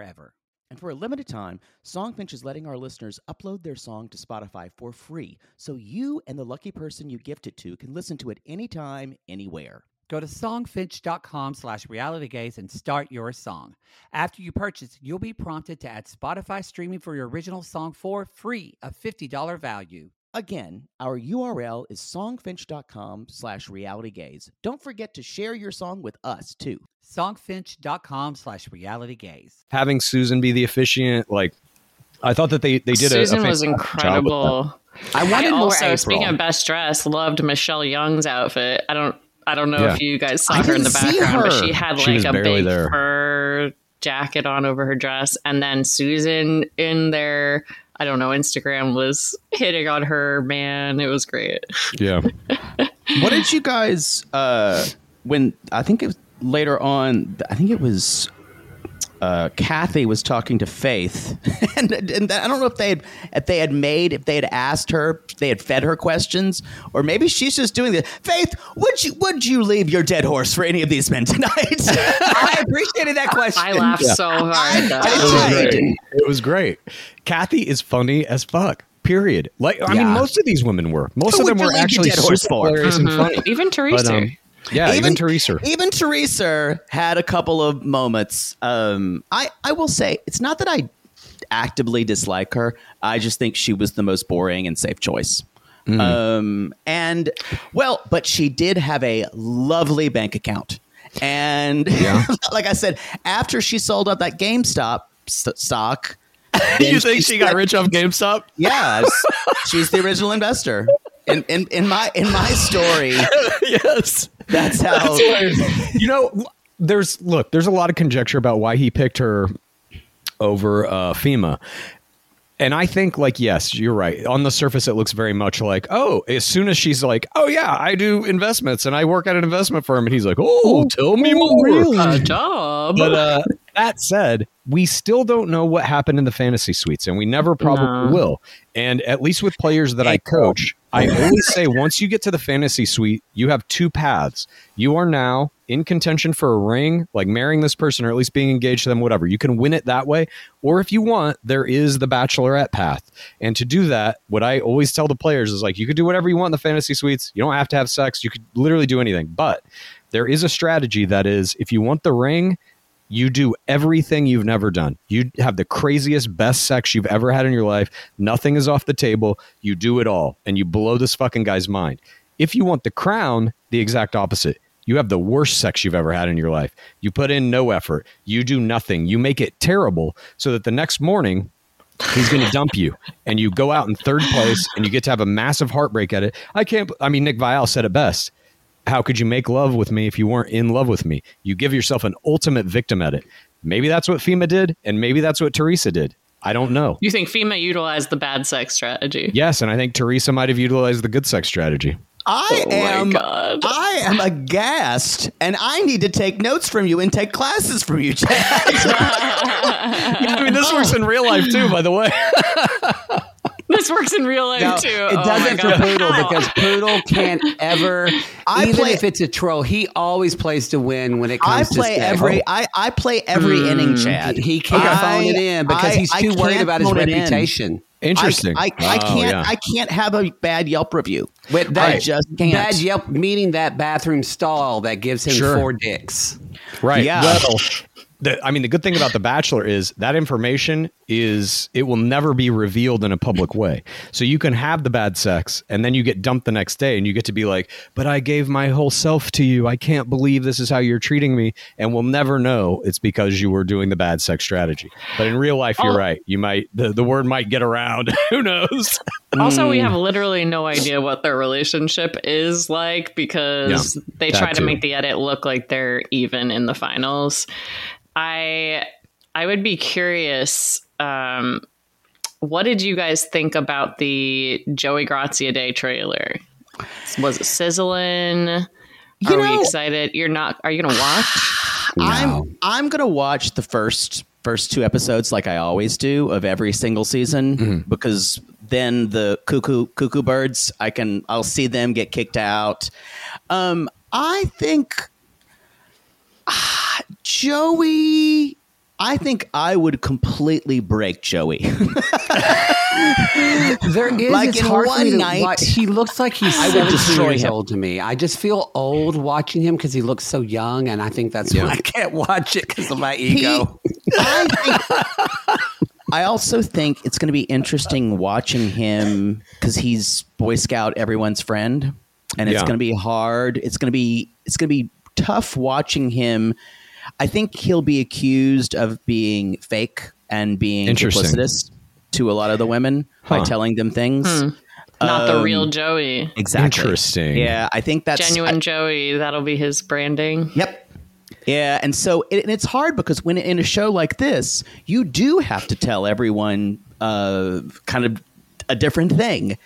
forever. And for a limited time, Songfinch is letting our listeners upload their song to Spotify for free so you and the lucky person you gift it to can listen to it anytime, anywhere. Go to songfinch.com slash realitygays and start your song. After you purchase, you'll be prompted to add Spotify streaming for your original song for free, a $50 value. Again, our URL is songfinch.com slash realitygays. Don't forget to share your song with us, too. Songfinch.com slash realitygays. Having Susan be the officiant, like I thought that they they did Susan a, a was fantastic job with that. incredible. I I wanted more also, April. speaking of best dress, loved Michelle Young's outfit. I don't, I don't know Yeah. if you guys saw I her in the didn't background, but she had She like a big there. fur jacket on over her dress, and then Susan in their, I don't know, Instagram was hitting on her man. It was great. Yeah. what did you guys uh when i think it was later on i think it was uh, Kathy was talking to Faith, and, and I don't know if they had if they had made if they had asked her if they had fed her questions, or maybe she's just doing this. Faith, would you would you leave your dead horse for any of these men tonight? I appreciated that question. I laughed so hard. though. I It was great. It was great. Kathy is funny as fuck. Period. Like I mean, most of these women were. Most Who of them were actually dead horse super for? hilarious and funny. Even Theresa. But, um, yeah, even, Theresa. Even Theresa had a couple of moments. Um, I I will say it's not that I actively dislike her. I just think she was the most boring and safe choice. Um, and well, but she did have a lovely bank account. And like I said, after she sold out that GameStop s- stock, you think she got rich off GameStop? Yes, she's the original investor. In, in in my in my story, yes. that's how. you know, there's look, there's a lot of conjecture about why he picked her over uh, Fhima. And I think, like, yes, you're right. On the surface, it looks very much like, oh, as soon as she's like, oh, yeah, I do investments and I work at an investment firm. And he's like, oh, tell me more. A job. But uh, that said, we still don't know what happened in the fantasy suites, and we never probably No. will. And at least with players that I coach, I always say once you get to the fantasy suite, you have two paths. You are now in contention for a ring, like marrying this person or at least being engaged to them, whatever. You can win it that way. Or if you want, there is the bachelorette path. And to do that, what I always tell the players is like, you could do whatever you want in the fantasy suites. You don't have to have sex. You could literally do anything. But there is a strategy that is if you want the ring, you do everything you've never done. You have the craziest, best sex you've ever had in your life. Nothing is off the table. You do it all and you blow this fucking guy's mind. If you want the crown, the exact opposite. You have the worst sex you've ever had in your life. You put in no effort. You do nothing. You make it terrible so that the next morning he's going to dump you and you go out in third place and you get to have a massive heartbreak at it. I can't, I mean, Nick Viall said it best. How could you make love with me if you weren't in love with me? You give yourself an ultimate victim at it. Maybe that's what Fhima did, and maybe that's what Theresa did. I don't know. You think Fhima utilized the bad sex strategy? Yes, and I think Theresa might have utilized the good sex strategy. I Oh am God. I am aghast, and I need to take notes from you and take classes from you, Chad. I mean, this works in real life too, by the way. This works in real life No, too. it Oh my doesn't for Poodle How? because Poodle can't ever, I even play- if it's a troll, he always plays to win when it I comes to play sex. every oh. I, I play every hmm. inning, Chad. He can't I- phone it in because I- he's too worried about his phone in. reputation. Interesting. I, I, I Oh, can't yeah. I can't have a bad Yelp review. Wait, I that, just can't. Bad Yelp, meaning that bathroom stall that gives him Sure. four dicks. Right. Yeah. Well, the, I mean, the good thing about The Bachelor is that information is it will never be revealed in a public way. So you can have the bad sex, and then you get dumped the next day, and you get to be like, "But I gave my whole self to you. I can't believe this is how you're treating me." And we'll never know it's because you were doing the bad sex strategy. But in real life, you're Oh. right. You might the, the word might get around. Who knows? Also, Mm. we have literally no idea what their relationship is like because Yeah, they try to too. make the edit look like they're even in the finals. I I would be curious. Um, what did you guys think about the Joey Graziadei trailer? Was it sizzling? Are You we excited? You're not. Are you gonna watch? I'm I'm gonna watch the first first two episodes like I always do of every single season Mm-hmm. because then the cuckoo cuckoo birds I can I'll see them get kicked out. Um, I think Joey. I think I would completely break Joey. There is. Like it's in hard one to night, watch. He looks like he's I would destroy years him. old to me. I just feel old watching him because he looks so young, and I think that's Yeah. why I can't watch it because of my ego. I, think, I also think it's going to be interesting watching him because he's Boy Scout, everyone's friend, and it's Yeah. going to be hard. It's going to be it's going to be tough watching him. I think he'll be accused of being fake and being duplicitous to a lot of the women by telling them things. Not the Um, real Joey. Exactly. Interesting. Yeah, I think that's Genuine Joey. That'll be his branding. Yep. Yeah, and so it, and it's hard because when in a show like this, you do have to tell everyone uh, kind of a different thing,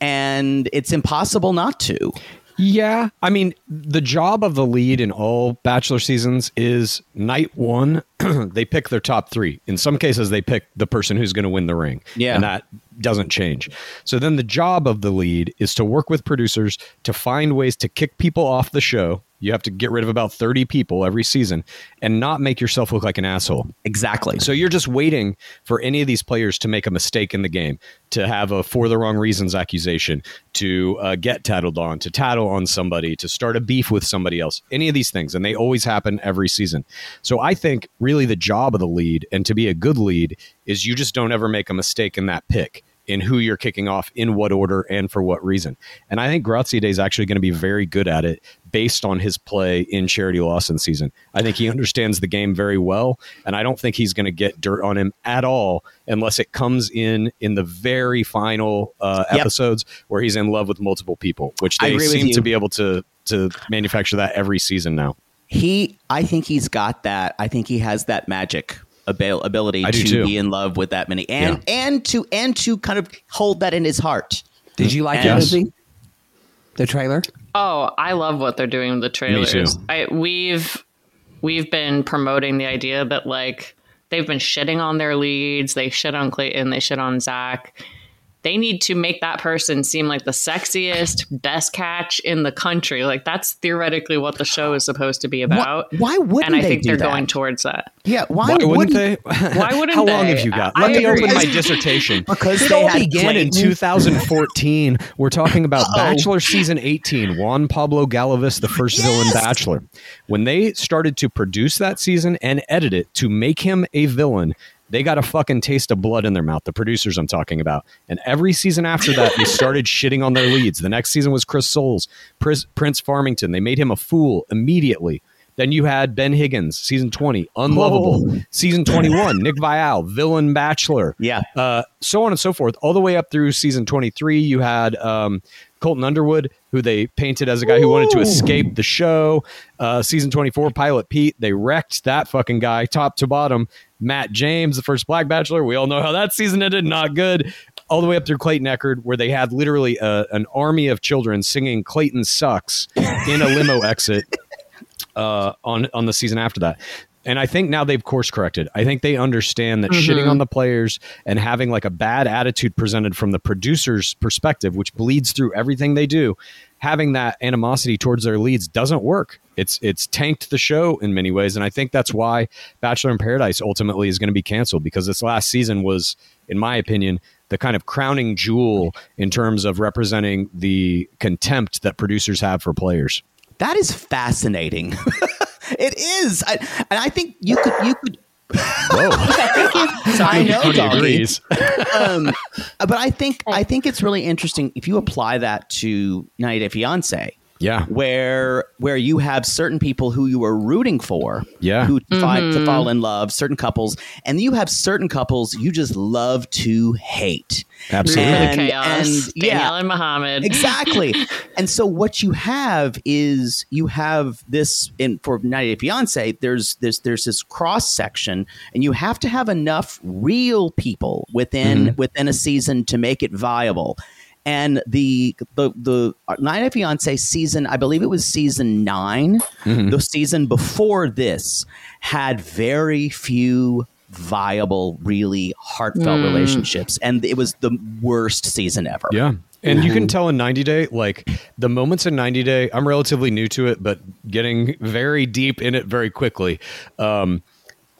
and it's impossible not to. Yeah. I mean, the job of the lead in all Bachelor seasons is night one, they pick their top three. In some cases, they pick the person who's going to win the ring. Yeah. And that doesn't change. So then the job of the lead is to work with producers to find ways to kick people off the show. You have to get rid of about 30 people every season and not make yourself look like an asshole. Exactly. So you're just waiting for any of these players to make a mistake in the game, to have a for the wrong reasons accusation, to uh, get tattled on, to tattle on somebody, to start a beef with somebody else, any of these things. And they always happen every season. So I think really the job of the lead and to be a good lead is you just don't ever make a mistake in that pick. In who you're kicking off, in what order, and for what reason. And I think Graziadei is actually going to be very good at it based on his play in Charity Lawson season. I think he understands the game very well, and I don't think he's going to get dirt on him at all unless it comes in in the very final uh, Yep. episodes where he's in love with multiple people, which they seem to be able to to manufacture that every season now. he, I think he's got that. I think he has that magic abil- ability to too. be in love with that many, and and to and to kind of hold that in his heart. Did you like it, Yes. Lizzy? The trailer? Oh, I love what they're doing with the trailers. too. I we've we've been promoting the idea that like they've been shitting on their leads. They shit on Clayton. They shit on Zach. They need to make that person seem like the sexiest, best catch in the country. Like that's theoretically what the show is supposed to be about. why wouldn't they? and I think they're that? going towards that. Yeah, why, Why wouldn't they? Why wouldn't they? How long have you got? I Let me agree. open my dissertation. Because it they all had began in 2014. We're talking about oh. Bachelor season 18. Juan Pablo Galavis, the first villain Bachelor. When they started to produce that season and edit it to make him a villain, they got a fucking taste of blood in their mouth. The producers I'm talking about, and every season after that, they started shitting on their leads. The next season was Chris Soules, Pris- Prince Farmington. They made him a fool immediately. Then you had Ben Higgins, season 20, unlovable. Season 21, Nick Viall, villain bachelor. Yeah. Uh, so on and so forth. All the way up through season 23, you had um, Colton Underwood, who they painted as a guy who wanted to escape the show. Uh, season 24, Pilot Pete, they wrecked that fucking guy top to bottom. Matt James, the first black bachelor. We all know how that season ended. Not good. All the way up through Clayton Echard, where they had literally a, an army of children singing Clayton Sucks in a limo exit uh, on on the season after that. And I think now they've course corrected. I think they understand that shitting on the players and having like a bad attitude presented from the producer's perspective, which bleeds through everything they do, having that animosity towards their leads doesn't work. It's it's tanked the show in many ways, and I think that's why Bachelor in Paradise ultimately is going to be canceled because this last season was, in my opinion, the kind of crowning jewel in terms of representing the contempt that producers have for players. That is fascinating. it is, I, and I think you could you could. I know, Tony doggy. um, but I think I think it's really interesting if you apply that to 90 Day Fiance, Yeah. where where you have certain people who you are rooting for, Yeah. who mm-hmm. find to fall in love, certain couples, and you have certain couples you just love to hate. Absolutely. And- the chaos. and- yeah. Danielle and Muhammad. Exactly. and so what you have is you have this in for 90 Day Fiance, there's this there's this cross section, and you have to have enough real people within mm-hmm. within a season to make it viable. And the the the uh, 90 Day Fiance season, I believe it was season 9 mm-hmm. the season before this had very few viable, really heartfelt mm. relationships, and it was the worst season ever. Yeah. And you can tell in 90 Day, like the moments in 90 Day, I'm relatively new to it, but getting very deep in it very quickly. Um,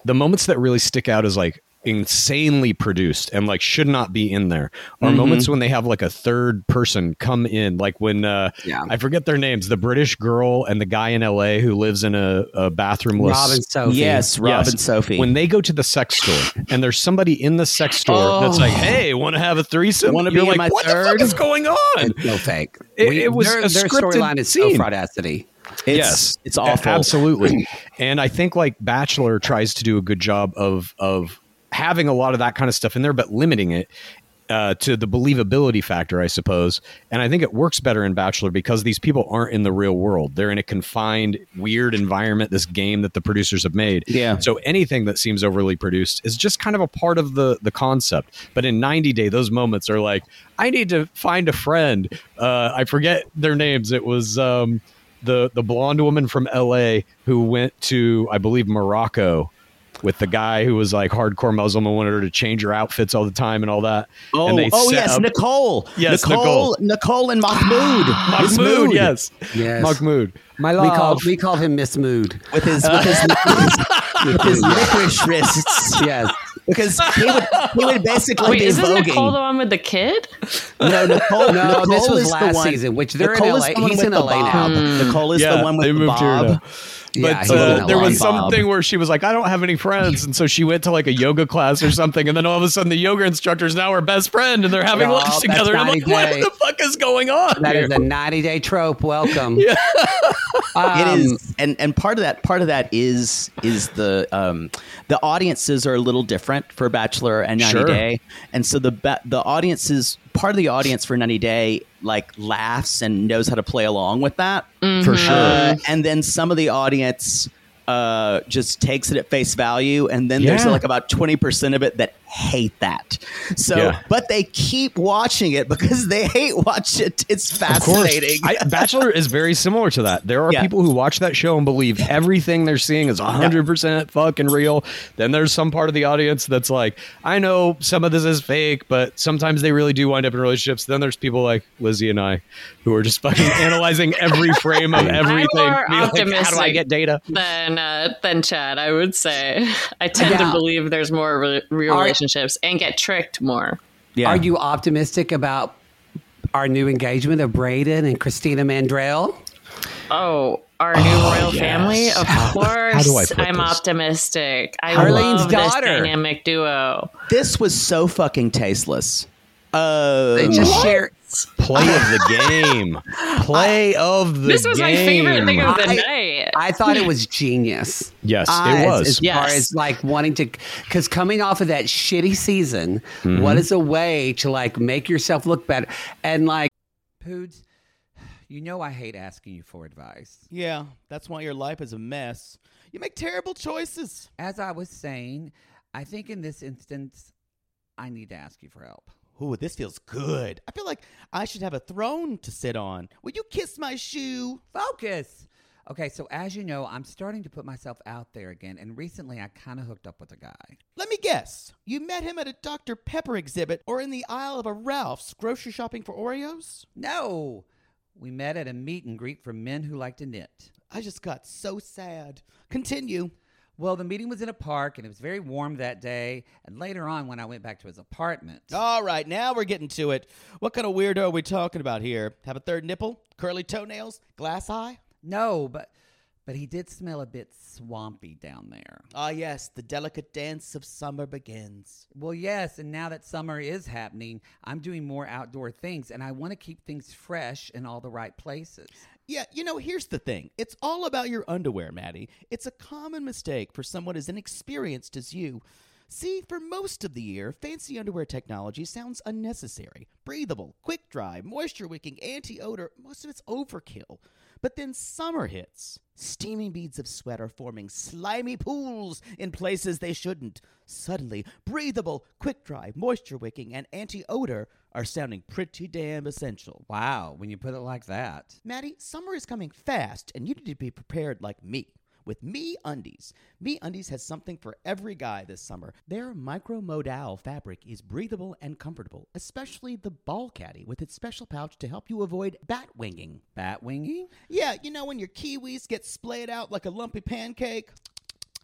the moments that really stick out is like insanely produced and like should not be in there are moments when they have like a third person come in like when uh Yeah. i forget their names the british girl and the guy in la who lives in a, a bathroomless Robin Sophie. Yes, Rob Yes. and Sophie. when they go to the sex store and there's somebody in the sex store that's like, "Hey, want to have a threesome?" Wanna be like, my "What the fuck is going on?" No fake. It- it was their, a their storyline is scene. so fraudacity. It's, yes, it's awful. Absolutely. and I think like Bachelor tries to do a good job of of having a lot of that kind of stuff in there, but limiting it. Uh, to the believability factor, I suppose. And I think it works better in Bachelor because these people aren't in the real world. They're in a confined, weird environment, this game that the producers have made. Yeah. So anything that seems overly produced is just kind of a part of the the concept. But in 90 Day, those moments are like, I need to find a friend. Uh, I forget their names. It was um, the the blonde woman from L.A. who went to, I believe, Morocco with the guy who was like hardcore Muslim and wanted her to change her outfits all the time and all that. Oh, and they oh yes, up- Nicole. Yes, Nicole. Nicole and Mahmoud. Mahmoud, yes, Yes. Mahmoud, my We love. call we call him Miss Mood. With his with his, with his licorice wrists. Yes. Because he would he would basically Wait, be isn't voguing. Nicole the one with the kid? no, Nicole. No, Nicole this was is the last one- season, which they're in Nicole is LA. He's in the LA now. bob. Nicole is yeah, the one with they the moved bob. Here. Yeah, But uh, there was Bob. something where she was like, I don't have any friends. And so she went to like a yoga class or something. And then all of a sudden, the yoga instructor is now her best friend and they're having Oh, lunch together. And I'm like, 90 what the fuck is going on? That here? is a 90 day trope. Welcome. it Um, is and and part of that part of that is is the um the audiences are a little different for bachelor and 90 Sure. day and so the the audiences part of the audience for 90 day like laughs and knows how to play along with that. For sure. Uh, and then some of the audience uh, just takes it at face value, and then there's like about twenty percent of it that hate that. So, Yeah. but they keep watching it because they hate watch it. It's Of fascinating. I, Bachelor is very similar to that. There are Yeah. people who watch that show and believe everything they're seeing is 100% fucking real. Then there's some part of the audience that's like, I know some of this is fake, but sometimes they really do wind up in relationships. Then there's people like Lizzy and I who are just fucking analyzing every frame of everything. more Be like, How do I get data? than uh, than Chad, I would say. I tend Yeah. to believe there's more re- real Are- relationships and get tricked more. yeah. Are you optimistic about our new engagement of Brayden and Christina Mandrell? Oh, our new royal family? Of course, do I put I'm this? optimistic. I Harlene's love daughter. this dynamic duo. this was so fucking tasteless. Uh, They just share. Play of the game. Play of the This was my game. favorite thing of the I- night. I thought it was genius. Yes, I- it was. As, far Yes. as like wanting to, because coming off of that shitty season, Mm-hmm. what is a way to like make yourself look better? And like, Poods, you know I hate asking you for advice. Yeah, that's why your life is a mess. You make terrible choices. As I was saying, I think in this instance, I need to ask you for help. Ooh, this feels good. I feel like I should have a throne to sit on. Will you kiss my shoe? Focus. Okay, so as you know, I'm starting to put myself out there again, and recently I kind of hooked up with a guy. Let me guess. You met him at a Dr. Pepper exhibit or in the aisle of a Ralph's grocery shopping for Oreos? No, we met at a meet and greet for men who like to knit. I just got so sad. Continue. Well, the meeting was in a park, and it was very warm that day. And later on, when I went back to his apartment, All right, now we're getting to it. What kind of weirdo are we talking about here? Have a third nipple? Curly toenails? Glass eye? no, but but he did smell a bit swampy down there. Ah, yes, the delicate dance of summer begins. Well, yes, and now that summer is happening, I'm doing more outdoor things, and I want to keep things fresh in all the right places. Yeah, you know, here's the thing. It's all about your underwear, Mattie. It's a common mistake for someone as inexperienced as you. See, for most of the year, fancy underwear technology sounds unnecessary. Breathable, quick dry, moisture wicking, anti odor, most of it's overkill. But then summer hits. Steaming beads of sweat are forming slimy pools in places they shouldn't. Suddenly, breathable, quick dry, moisture wicking, and anti odor are sounding pretty damn essential. Wow, when you put it like that. Mattie, summer is coming fast, and you need to be prepared like me. With Me Undies. Me Undies has something for every guy this summer. Their micro micromodal fabric is breathable and comfortable, especially the ball caddy with its special pouch to help you avoid bat winging. Bat winging? Yeah, you know when your kiwis get splayed out like a lumpy pancake?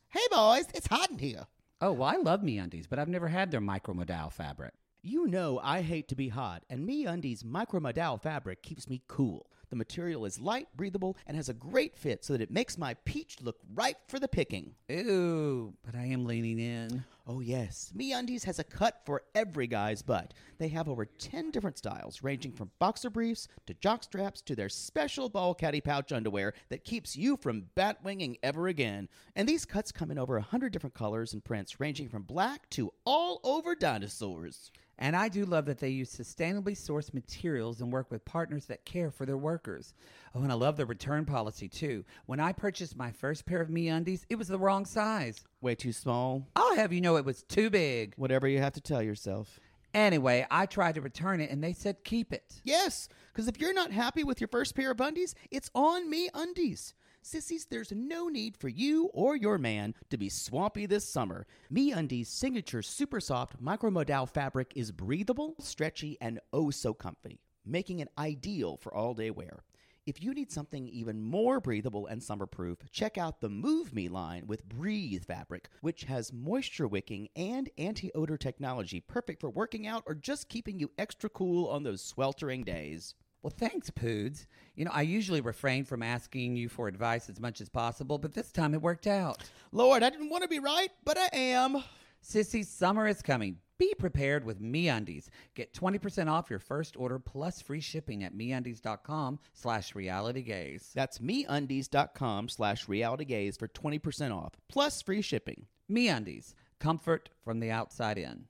Hey boys, it's hot in here. Oh, well, I love Me Undies, but I've never had their micro micromodal fabric. You know I hate to be hot, and Me Undies micromodal fabric keeps me cool. The material is light, breathable, and has a great fit so that it makes my peach look ripe for the picking. Ooh, but I am leaning in. Oh, yes. Me Undies has a cut for every guy's butt. They have over 10 different styles, ranging from boxer briefs to jock straps to their special ball caddy pouch underwear that keeps you from bat winging ever again. And these cuts come in over 100 different colors and prints, ranging from black to all over dinosaurs. And I do love that they use sustainably sourced materials and work with partners that care for their workers. Oh, and I love the return policy too. When I purchased my first pair of me undies, it was the wrong size. Way too small. I'll have you know it was too big. Whatever you have to tell yourself. Anyway, I tried to return it and they said keep it. Yes, because if you're not happy with your first pair of undies, it's on me undies. Sissies, there's no need for you or your man to be swampy this summer. Me Undies' signature super soft micromodal fabric is breathable, stretchy, and oh so comfy, making it ideal for all day wear. If you need something even more breathable and summer proof, check out the Move Me line with Breathe fabric, which has moisture wicking and anti odor technology perfect for working out or just keeping you extra cool on those sweltering days. Well, thanks, Poods. You know, I usually refrain from asking you for advice as much as possible, but this time it worked out. Lord, I didn't want to be right, but I am. Sissy, summer is coming. Be prepared with MeUndies. Get 20% off your first order plus free shipping at MeUndies.com slash realitygays. That's meundies.com slash realitygays for 20% off, plus free shipping. MeUndies, comfort from the outside in.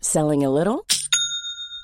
Selling a little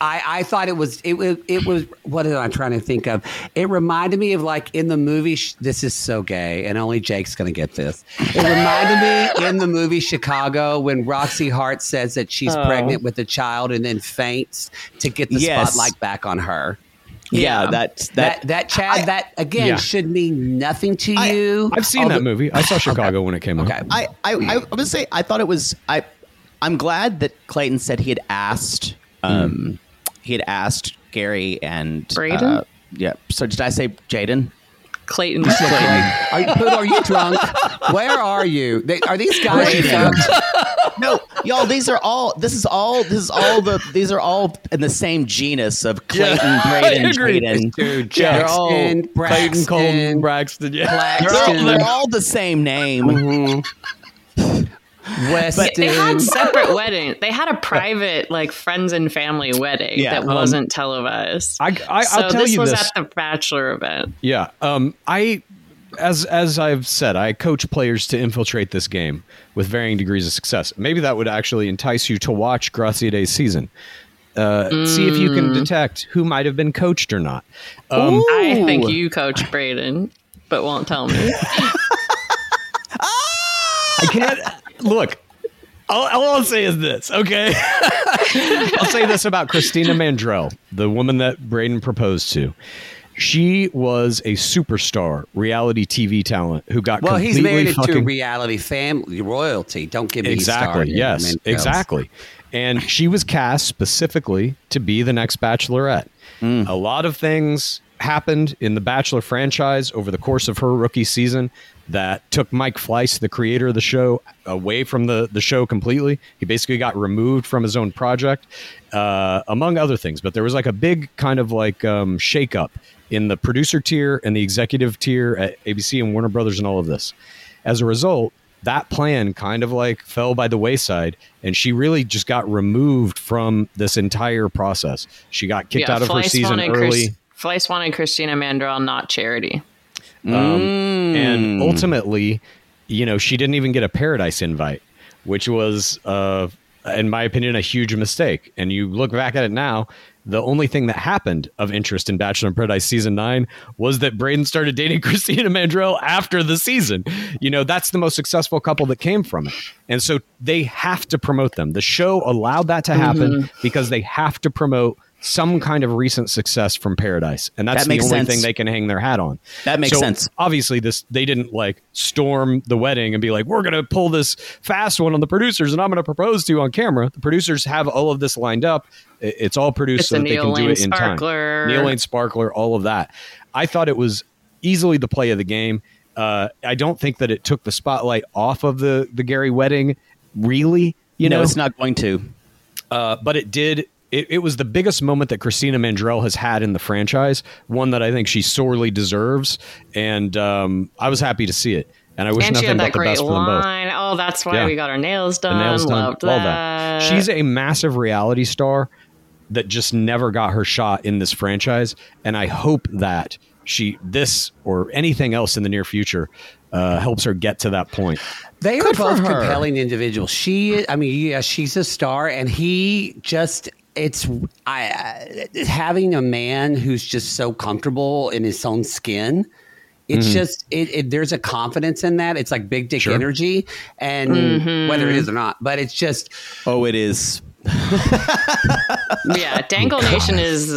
I, I thought it was it was it was what am I trying to think of? It reminded me of like in the movie. This is so gay, and only Jake's gonna get this. It reminded me in the movie Chicago when Roxie Hart says that she's pregnant with a child and then faints to get the Yes. spotlight back on her. Yeah, Yeah. that's That that. that Chad, that again Yeah. should mean nothing to you. I've seen that movie. I saw Chicago when it came Okay. out. I, I, I, I would say I thought it was I. I'm glad that Clayton said he had asked. Um, he had asked Gerry and Brayden? Uh, yeah. So did I say Jaden? Clayton. Are you, Poodle, are you drunk? Where are you? They, are these guys? you fucked? No, y'all. These are all. This is all. This is all the. These are all in the same genus of Clayton, Braden, Jaden. Dude, They're all- Clayton, Colton, Braxton, Braxton. Yeah. They're all, they're all the same name. Weston. They had separate wedding. They had a private, like friends and family wedding Yeah. that Um, wasn't televised. I, I, so I'll tell this you was this. at the bachelor event. Yeah. Um, I, as as I've said, I coach players to infiltrate this game with varying degrees of success. Maybe that would actually entice you to watch Graziadei's season. Uh, See if you can detect who might have been coached or not. Um, I think you coach Brayden, but won't tell me. I can't look. All, all I'll say is this, okay? I'll say this about Christina Mandrell, the woman that Brayden proposed to. She was a superstar reality TV talent who got well, he's completely married fucking to reality family royalty. Don't get me exactly started. yes I exactly and she was cast specifically to be the next bachelorette mm. a lot of things happened in the bachelor franchise over the course of her rookie season that took mike fleiss the creator of the show away from the, the show completely he basically got removed from his own project uh, among other things but there was like a big kind of like um, shakeup in the producer tier and the executive tier at abc and warner brothers and all of this as a result, that plan kind of like fell by the wayside, and she really just got removed from this entire process. She got kicked out of her season early, Chris, Fleiss wanted Christina Mandrell, not Charity. Um, and ultimately, you know, she didn't even get a Paradise invite, which was, uh, in my opinion, a huge mistake. And you look back at it now. The only thing that happened of interest in Bachelor in Paradise season nine was that Brayden started dating Christina Mandrell after the season. You know, that's the most successful couple that came from it. And so they have to promote them. The show allowed that to happen because they have to promote some kind of recent success from Paradise. And that's That the only sense. thing they can hang their hat on. That makes So, sense. Obviously, this they didn't like storm the wedding and be like, "We're going to pull this fast one on the producers, and I'm going to propose to you on camera." The producers have all of this lined up. It's all produced It's so that they can do it in Sparkler. time. Neil Lane Sparkler, all of that. I thought it was easily the play of the game. Uh, I don't think that it took the spotlight off of the the Gerry wedding. Really, you no, know, it's not going to. uh, but it did. It, it was the biggest moment that Christina Mandrell has had in the franchise. One that I think she sorely deserves, and um, I was happy to see it. And I wish and she nothing had but that the great best for them both. line. Oh, that's why Yeah. we got our nails The done. nails done, Loved all that. She's a massive reality star that just never got her shot in this franchise, and I hope that she this or anything else in the near future uh, helps her get to that point. They are Good for both compelling individuals. She, I mean, yeah, she's a star, and he just. It's I uh, having a man who's just so comfortable in his own skin. It's just it, it, there's a confidence in that. It's like big dick Sure. energy, and whether it is or not, but it's just Oh, it is. yeah, Dangle Nation is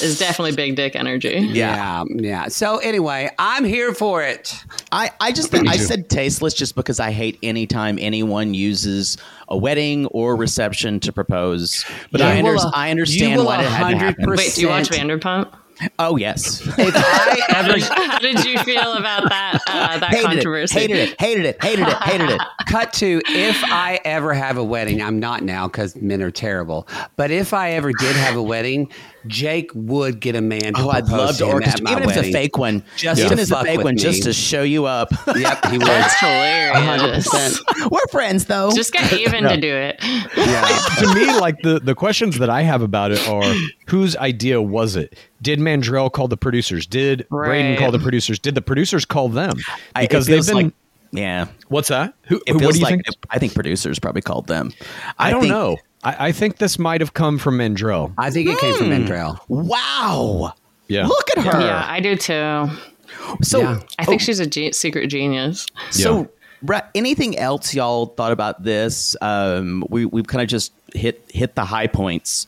is definitely big dick energy. yeah, yeah. So anyway, I'm here for it. I, I just I said tasteless just because I hate anytime anyone uses a wedding or reception to propose. But You I, will under, a- I you understand why it had to happen. Wait, do you watch Vanderpump? Oh yes, If I ever How did you feel about that uh, that hated controversy? it, hated it, hated it, hated it, hated it. cut to if I ever have a wedding, I'm not now because men are terrible. But if I ever did have a wedding, Jake would get a man. To Oh, I'd love to him orchestrate, at my even if it's a fake one. Just even if it's a fake with one, just to show you up. Yep, he would. That's hilarious. 100%. We're friends though. Just get even to do it. Yeah. to me, like the the questions that I have about it are whose idea was it? Did Mandrell call the producers? Did Brayden call the producers? Did the producers call them? I- Because they've been. like- yeah. what's that? Who? It feels what do you like think? I think producers probably called them. I, don't think- know. I, I think this might have come from Mandrell. I think it came from Hmm. Mandrell. Wow. Yeah. Look at her. Yeah, I do too. So, Yeah. I think she's a ge- secret genius. so Brett, anything else y'all thought about this? Um, we we've kind of just hit hit the high points.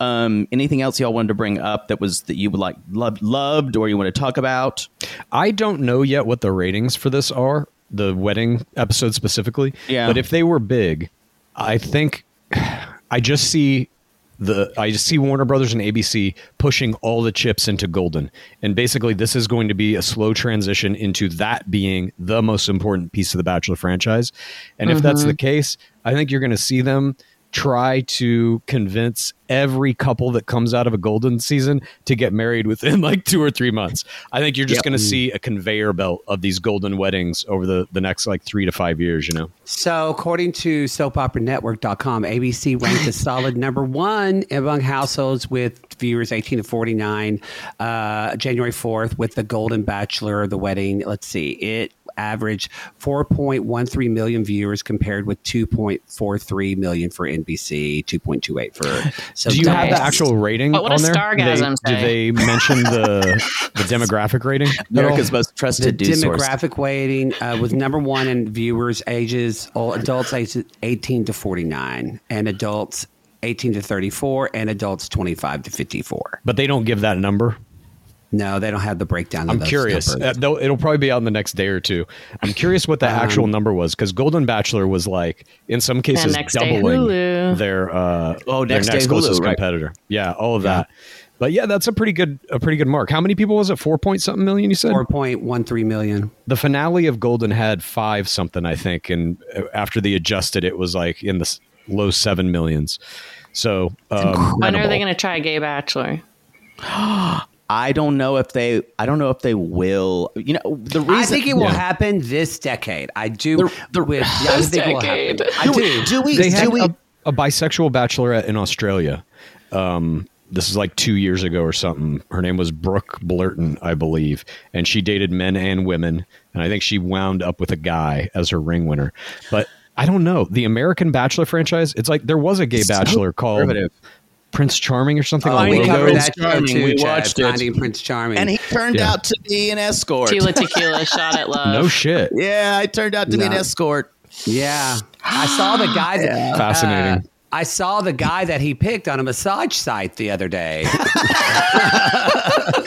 Um, anything else y'all wanted to bring up that was that you would like loved, loved or you want to talk about? I don't know yet what the ratings for this are, the wedding episode specifically. Yeah. But if they were big, I think I just see the I just see Warner Brothers and ABC pushing all the chips into Golden. And basically this is going to be a slow transition into that being the most important piece of the Bachelor franchise. And if that's mm-hmm. the case, I think you're going to see them try to convince every couple that comes out of a golden season to get married within like two or three months. I think you're just Yep. going to see a conveyor belt of these golden weddings over the, the next like three to five years, you know? So, according to soapoperanetwork.com, ABC ranked a solid number one among households with viewers 18 to 49 uh, January 4th with The Golden Bachelor, the wedding. Let's see, it averaged 4.13 million viewers compared with 2.43 million for NBC, 2.28 for. So Do you have the actual rating But what on does there? Stargasm do they, do they mention the the demographic rating? at all? America's most the trusted news source. demographic weighting uh, was number one in viewers ages oh, adults ages 18 to 49 and adults 18 to 34 and adults 25 to 54 But they don't give that number. No they don't have the breakdown I'm those curious. Uh, though it'll probably be out in the next day or two. I'm curious what the Um, actual number was because Golden Bachelor was like in some cases next doubling Hulu. their uh, Oh, their next day next closest Hulu, right. competitor. Yeah, all of that. But yeah, that's a pretty good a pretty good mark. How many people was it? Four point something million. You said 4.13 million the finale of Golden had five something, I think, and uh, after they adjusted, it was like in the low seven millions. So um, When are they going to try gay bachelor? I don't know if they. I don't know if they will. You know, the reason I think it will Yeah. happen this decade. I do. The- the- with, yeah, I This think it will decade. happen. I do. do we? they do had we? a, a bisexual bachelorette in Australia. Um, this is like two years ago or something. Her name was Brooke Blurton, I believe, and she dated men and women. And I think she wound up with a guy as her ring winner. But I don't know. The American Bachelor franchise, it's like there was a gay So bachelor called conservative. Prince Charming or something. Oh, on we Logo. covered that Charming. too, We Chad, watched it. Finding Prince Charming. and he turned Yeah. out to be an escort. Tila Tequila shot at love. No shit. Yeah, I turned out to be an escort. Yeah, I saw the guy. That, Fascinating. uh, I saw the guy that he picked on a massage site the other day.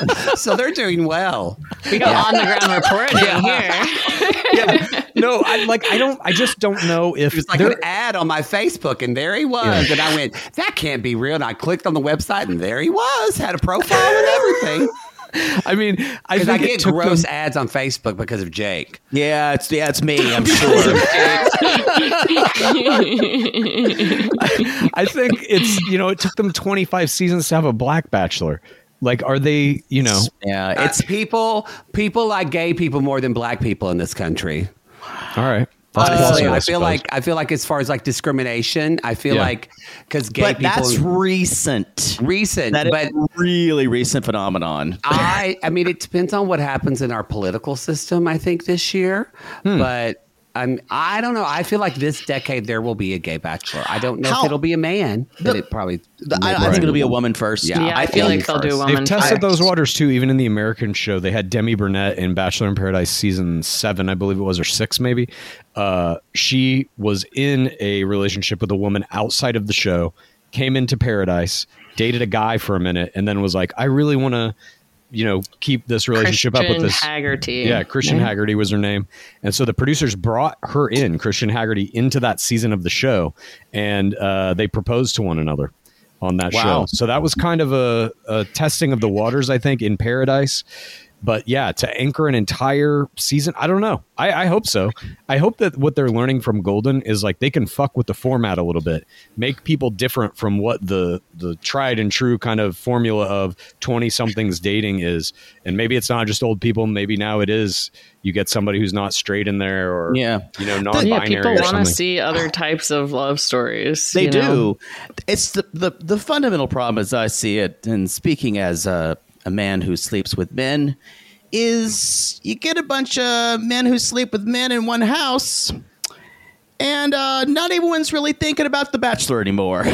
so they're doing well. We got on the ground reporting here. yeah. No, I like I don't I just don't know if It was like there- an ad on my Facebook, and there he was. And I went, "That can't be real." And I clicked on the website, and there he was, had a profile and everything. I mean, I Because I get took gross them- ads on Facebook because of Jake. Yeah, it's yeah, it's me. I'm sure. I think it's you know it took them 25 seasons to have a black bachelor. Like, are they you know? yeah, It's it's people. People like gay people more than black people in this country. All right, That's Honestly, plausible, I feel suppose. like I feel like as far as like discrimination, I feel Yeah. like because gay but people that's recent. recent, That is but really recent phenomenon. I I mean it depends on what happens in our political system. I think this year, Hmm. but. I'm, I don't know. I feel like this decade there will be a gay bachelor. I don't know How- if it'll be a man, but The- it probably. The- I, I think it'll be a woman first. Yeah. Yeah, I, feel like they'll do a They've tested first. those waters too, even in the American show. They had Demi Burnett in Bachelor in Paradise season seven, I believe it was, or six, maybe. Uh, she was in a relationship with a woman outside of the show, came into Paradise, dated a guy for a minute, and then was like, I really want to, you know, keep this relationship up with this. Haggerty. Yeah, Kristian Haggerty was her name. And so the producers brought her in, Kristian Haggerty, into that season of the show, and uh, they proposed to one another. on that Wow. show. So that was kind of a, a testing of the waters, I think, in Paradise. But yeah, to anchor an entire season, I don't know. I, I hope so. I hope that what they're learning from Golden is like they can fuck with the format a little bit, make people different from what the the tried and true kind of formula of twenty somethings dating is. And maybe it's not just old people. Maybe now it is. You get somebody who's not straight in there, or Yeah. you know, non-binary people want to see other types of love stories. They you do. know? It's the, the the fundamental problem as I see it, and speaking as a, a man who sleeps with men, is you get a bunch of men who sleep with men in one house. And uh, not everyone's really thinking about The Bachelor anymore. so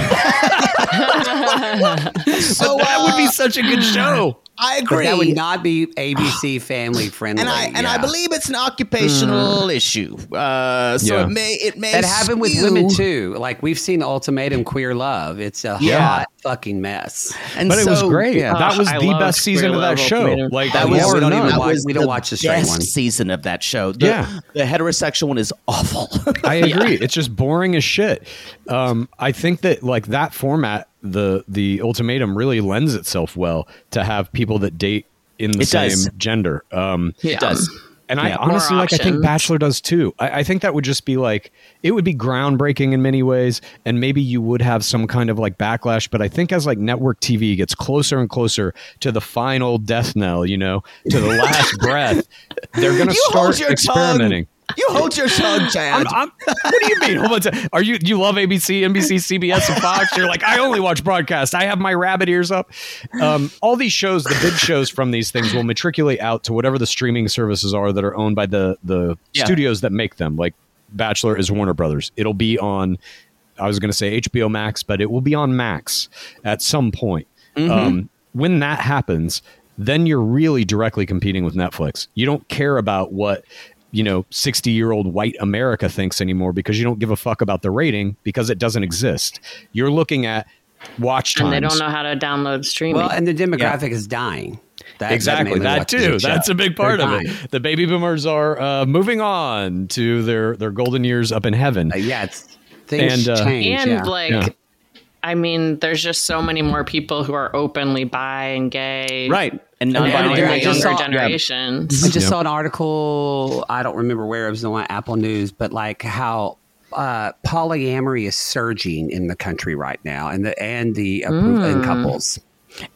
that would be uh, such a good show. I But agree. that would not be ABC family friendly. and I and I believe it's an occupational issue. Uh, so Yeah. it may it may that happened with skew- women too. Like we've seen Ultimatum Queer Love. It's a Yeah. hot fucking mess. And But it was great. yeah. That was I the best season of that show. Ultimatum. Like That was- we don't even watch- was we don't the watch the straight best one. season of that show. The, Yeah. the heterosexual one is awful. I agree. It's just boring as shit. Um, I think that like that format, the the ultimatum really lends itself well to have people that date in the It same does. gender. Um, Yeah. It does. and I honestly like. I think. Bachelor does too. I, I think that would just be like it would be groundbreaking in many ways, and maybe you would have some kind of like backlash. But I think as like network TV gets closer and closer to the final death knell, you know, to the last breath, they're going to start experimenting. You hold your tongue, Chad. I'm, I'm, what do you mean? Hold on. a. Are you you love ABC, NBC, CBS, and Fox? You're like I only watch broadcast. I have my rabbit ears up. Um, all these shows, the big shows from these things, will matriculate out to whatever the streaming services are that are owned by the the Yeah. studios that make them. Like Bachelor is Warner Brothers. It'll be on. I was going to say HBO Max, but it will be on Max at some point. Um, when that happens, then you're really directly competing with Netflix. You don't care about what you know 60 year old white America thinks anymore because you don't give a fuck about the rating because it doesn't exist. You're looking at watch times. and they don't know how to download streaming. Well, and the demographic is dying. That, exactly mainly that too. That's a big part They're of dying. it. The baby boomers are uh, moving on to their their golden years up in heaven. Uh, yeah, it's, things And, uh, change. and yeah. like Yeah. I mean, there's just so many more people who are openly bi and gay, right. And And among I the just younger saw- generations. I just Yep. saw an article. I don't remember where it was on Apple News, but like how uh, polyamory is surging in the country right now, and the and the appro- in couples.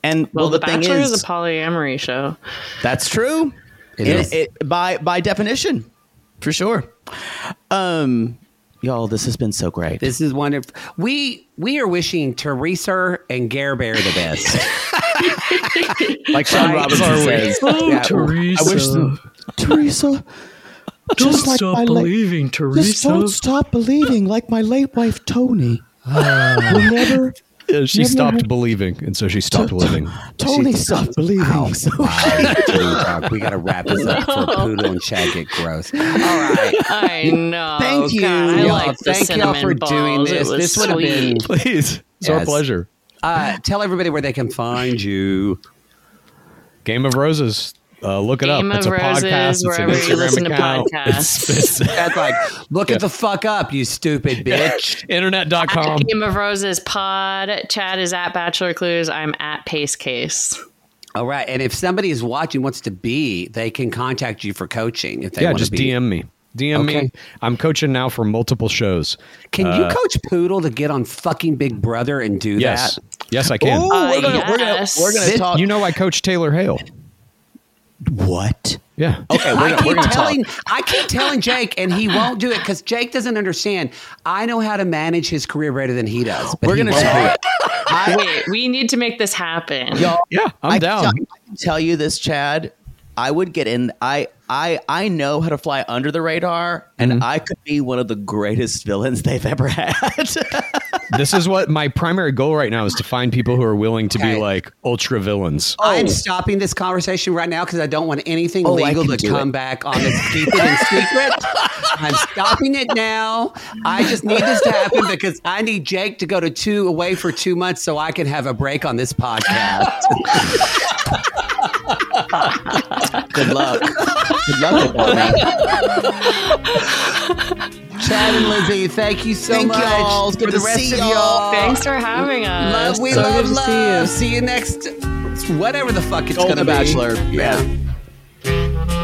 And Well, well, The the, thing Bachelor is, is a polyamory show. that's true. It It- is. it- by by definition, for sure. Um, y'all, this has been so great. This is wonderful. we we are wishing Theresa and Gare Bear the best. like Sean Right. Robinson Are we? says, Yeah, I wish the, Theresa. Just like my late, just don't stop believing like my late wife Toni. Will never, Yeah, she Never stopped heard- believing, and so she stopped living. Toni stopped believing. So Talk. we got to wrap this up for Poodle and Chad get gross. All right. I know. Thank you. God, Y'all, like thank y'all for balls. doing this. This would have been. Please, it's our pleasure. uh, tell everybody where they can find you. Game of Roses. Uh, look it Game up. It's a Roses, podcast. It's an wherever you Instagram to account. podcasts. It's, it's That's like, look at the fuck up, you stupid bitch. internet.com. Game of Roses pod. Chad is at Bachelor Clues. I'm at Pace Case. All right. And if somebody is watching, wants to be, they can contact you for coaching if they Yeah, just be. DM me. DM Okay. me. I'm coaching now for multiple shows. Can you coach Poodle to get on fucking Big Brother and do Yes. that? Yes, I can. Ooh, Uh, we're gonna we're gonna yes. we're gonna talk. You know I coach Taylor Hale. What? Yeah. Okay, we're I gonna, keep we're telling talk. I keep telling Jake, and he won't do it because Jake doesn't understand. I know how to manage his career better than he does. But We're he gonna do talk. it. Wait, we need to make this happen. Y'all, Yeah, I'm I down. Can tell, I can tell you this, Chad. I would get in. I I I know how to fly under the radar, and Mm-hmm. I could be one of the greatest villains they've ever had. this is what my primary goal right now is to find people who are willing to Okay. be like ultra villains. Oh. I'm stopping this conversation right now because I don't want anything Oh, legal to come it. back on this keep it in secret. I'm stopping it now. I just need this to happen because I need Jake to go to two away for two months so I can have a break on this podcast. Good luck. Good luck with that, man. Chad and Lizzy, thank you so thank much. Y'all. It's good to see y'all. y'all. Thanks for having us. Love, we so love, love. See you. see you next, whatever the fuck it's going to be. Bachelor. yeah. yeah.